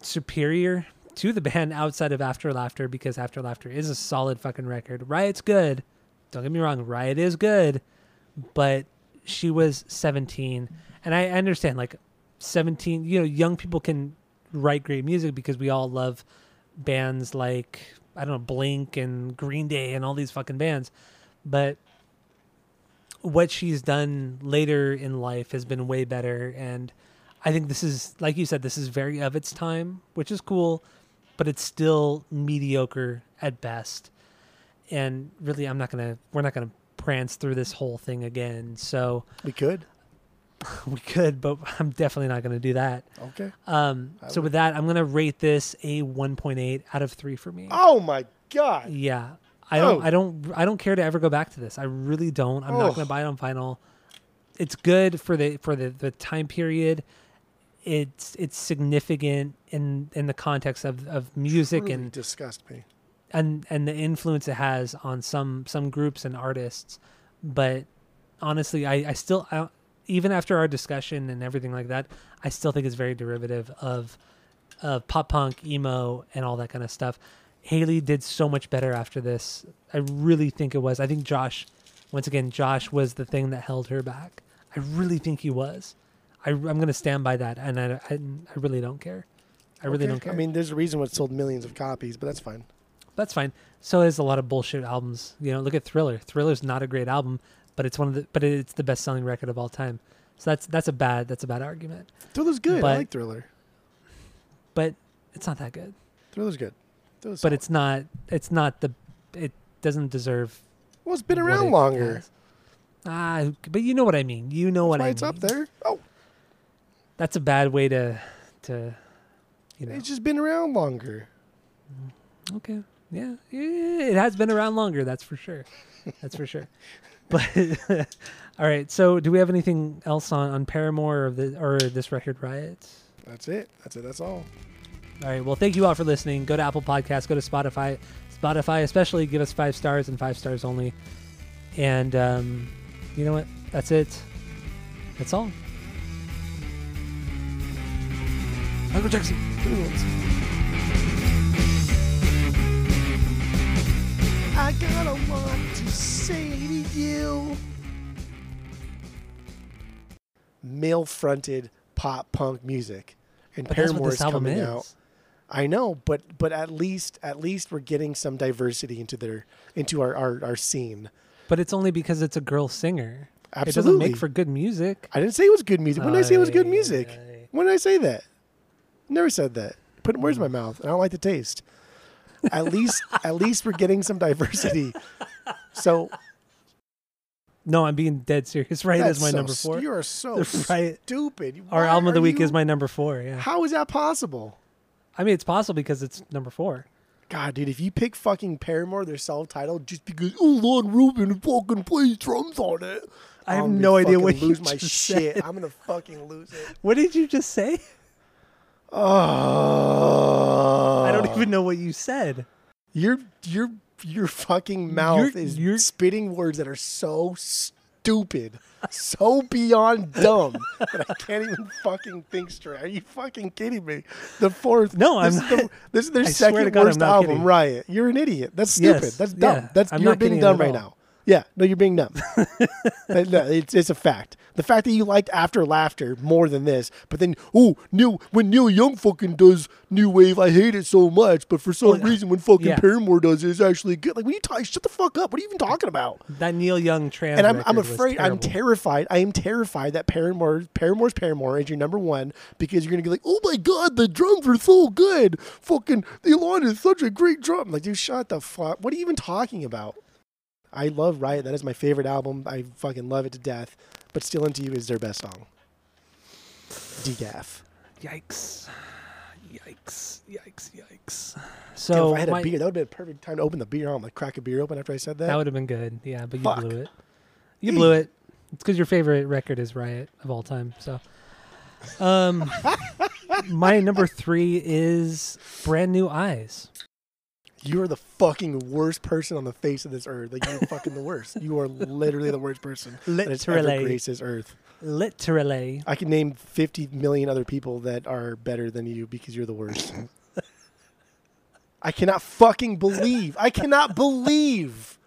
superior to the band outside of After Laughter because After Laughter is a solid fucking record. Riot's good. Don't get me wrong, Riot is good, but she was 17 and I understand like 17, you know, young people can write great music because we all love bands like I don't know, Blink and Green Day and all these fucking bands. But what she's done later in life has been way better and I think this is like you said this is very of its time, which is cool, but it's still mediocre at best. And really I'm not going to we're not going to prance through this whole thing again. So We could. we could, but I'm definitely not going to do that. Okay. Um I so would- with that, I'm going to rate this a 1.8 out of 3 for me. Oh my god. Yeah. I don't Oh. I don't I don't care to ever go back to this. I really don't. I'm not Oh. going to buy it on vinyl. It's good for the for the the time period. It's it's significant in in the context of of music Truly and disgust me. and and the influence it has on some some groups and artists. But honestly, I I still I, even after our discussion and everything like that, I still think it's very derivative of of pop punk, emo, and all that kind of stuff. Hayley did so much better after this. I really think it was. I think Josh, once again, Josh was the thing that held her back. I really think he was. I, I'm going to stand by that, and I, I, I really don't care. I really Okay. don't care. I mean, there's a reason why it sold millions of copies, but that's fine. That's fine. So is a lot of bullshit albums. You know, look at Thriller. Thriller's not a great album, but it's one of the but it's the best selling record of all time. So that's that's a bad that's a bad argument. Thriller's good. I like Thriller. But it's not that good. Thriller's good. Thriller's But solid. it's not it's not the it doesn't deserve well, it's been around it longer. has. Ah, but you know what I mean. You know what That's why I it's mean. It's up there. Oh, That's a bad way to to you know. it's just been around longer. Okay. Yeah, yeah, it has been around longer. That's for sure. That's for sure. But all right. So, do we have anything else on on Paramore or the or this record Riot? That's it. That's it. That's all. All right. Well, thank you all for listening. Go to Apple Podcasts. Go to Spotify. Spotify, especially, give us five stars and five stars only. And um, you know what? That's it. That's all. Michael Jackson. I got a lot to say to you. Male fronted pop punk music. And But that's what Paramore's this album coming is. out. I know, but but at least at least we're getting some diversity into their into our, our, our scene. But it's only because it's a girl singer. It doesn't Absolutely. make for good music. I didn't say it was good music. When did I say it was good music? When did I say that? Never said that. Putting words in my mouth. and I don't like the taste. At least at least we're getting some diversity. So No, I'm being dead serious. Right is my so number four. You are so Right. stupid. Our Why album of the week you- is my number four. Yeah. How is that possible? I mean, it's possible because it's number four. God, dude, if you pick fucking Paramore, their self-titled, just because oh Lon Rubin fucking plays drums on it, I have no idea what you lose my shit. said. I'm gonna fucking lose it. What did you just say? Oh, I don't even know what you said. Your your your fucking mouth You're- is you're- spitting words that are so stupid, so beyond dumb that I can't even fucking think straight. Are you fucking kidding me? The fourth. No, this I'm Is the, not. this is their I second God, worst not album. kidding. Riot. You're an idiot. That's stupid. Yes, That's dumb. yeah, That's I'm you're not being dumb right all. now. Yeah, no, you're being dumb. No, it's, it's a fact. The fact that you liked After Laughter more than this, but then oh, Neil when Neil Young fucking does new wave, I hate it so much. But for some Well, reason, when fucking yeah. Paramore does it, it's actually good. Like, when you talk, shut the fuck up. What are you even talking about? That Neil Young trans. and I'm, I'm afraid, I'm terrified. I am terrified that Paramore, Paramore's Paramore is your number one because you're gonna be like, oh my god, the drums are so good. Fucking the Elon is such a great drum. Like, dude, shut the fuck. What are you even talking about? I love Riot. That is my favorite album. I fucking love it to death. But Still Into You is their best song. Degaff. Yikes! Yikes! Yikes! Yikes! Damn, So if I had my- a beer, that would have been a perfect time to open the beer. I'm like crack a beer open after I said that. that would have been good. Yeah, but you Fuck. blew it. You blew it. It's because your favorite record is Riot of all time. So, um, my number three is Brand New Eyes. You are the fucking worst person on the face of this earth. Like you're fucking the worst. You are literally the worst person that has ever Literally. graced this earth. Literally. I can name 50 million other people that are better than you because you're the worst. I cannot fucking believe. I cannot believe.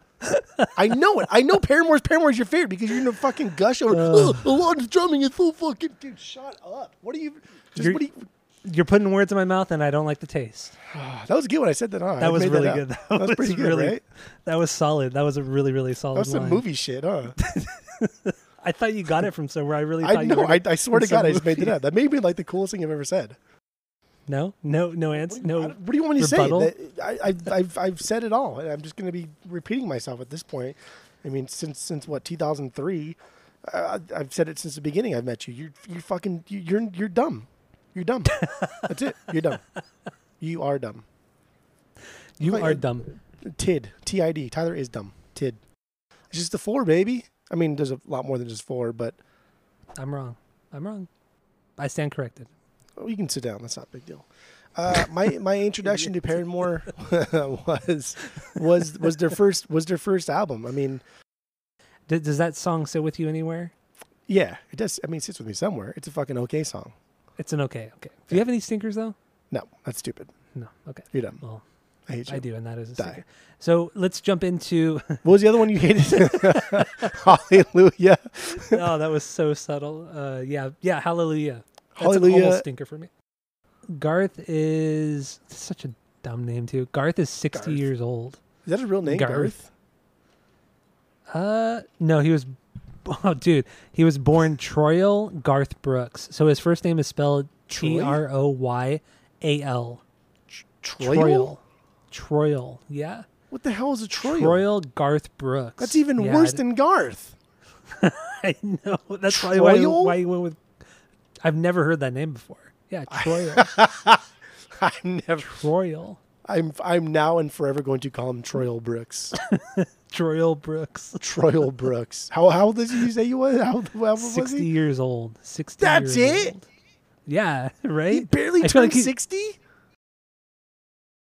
I know it. I know Paramore's Paramore's your favorite because you're in a fucking gush over. Uh. Oh, Alon's drumming is so fucking. Dude, shut up. What are you? Just what are you? You're putting words in my mouth, and I don't like the taste. That was good when I said that. Huh? I That was really up. good. That, was pretty good, really, right? That was solid. That was a really, really solid That was some line. movie shit, huh? I thought you got it from somewhere. I really thought I you know. I, I swear to God, I just made it up. That made me like the coolest thing I've ever said. No, no, no answer. No. what do you want me to rebuttal? say? That- I, I, I've, I've said it all. and I'm just going to be repeating myself at this point. I mean, since since what 2003, uh, I've said it since the beginning. I've met you. You're you fucking you- you're you're dumb. You're dumb. That's it. You're dumb. You are dumb. You Like, are uh, dumb. Tid. T I D. Tyler is dumb. Tid. It's just a four, baby. I mean, there's a lot more than just four, but I'm wrong. I'm wrong. I stand corrected. Oh, you can sit down. That's not a big deal. Uh, my my introduction to Paramore was was was their first was their first album. I mean, D- does that song sit with you anywhere? yeah, it does. I mean, it sits with me somewhere. It's a fucking okay song. It's an okay. Okay. Do you have any stinkers though? No, that's stupid. No. Okay. You're dumb. Well, I hate you. I do, and that is a Die. stinker. So let's jump into. What was the other one you hated? Hallelujah. oh, that was so subtle. Uh, yeah, yeah. Hallelujah. That's an Hallelujah. almost stinker for me. Garth is such a dumb name too. Garth is 60 Garth. years old. Is that a real name, Garth. Garth? Uh, no, he was. Oh, dude, he was born Troyal Garth Brooks. So his first name is spelled T? R O Y A L. Troyal? Troyal. Yeah. What the hell is a Troyal? Troyal Garth Brooks. That's even Yeah, worse than Garth. I know. That's probably why, why you went with. I've never heard that name before. Yeah, Troyal. I'm never. Troyal. I'm I'm now and forever going to call him Troyal Brooks. Troyal Brooks. Troyal Brooks. How how old did you say you was? How, how old was 60 he? years old. 60 That's it? old. Yeah, right? He barely I turned like sixty.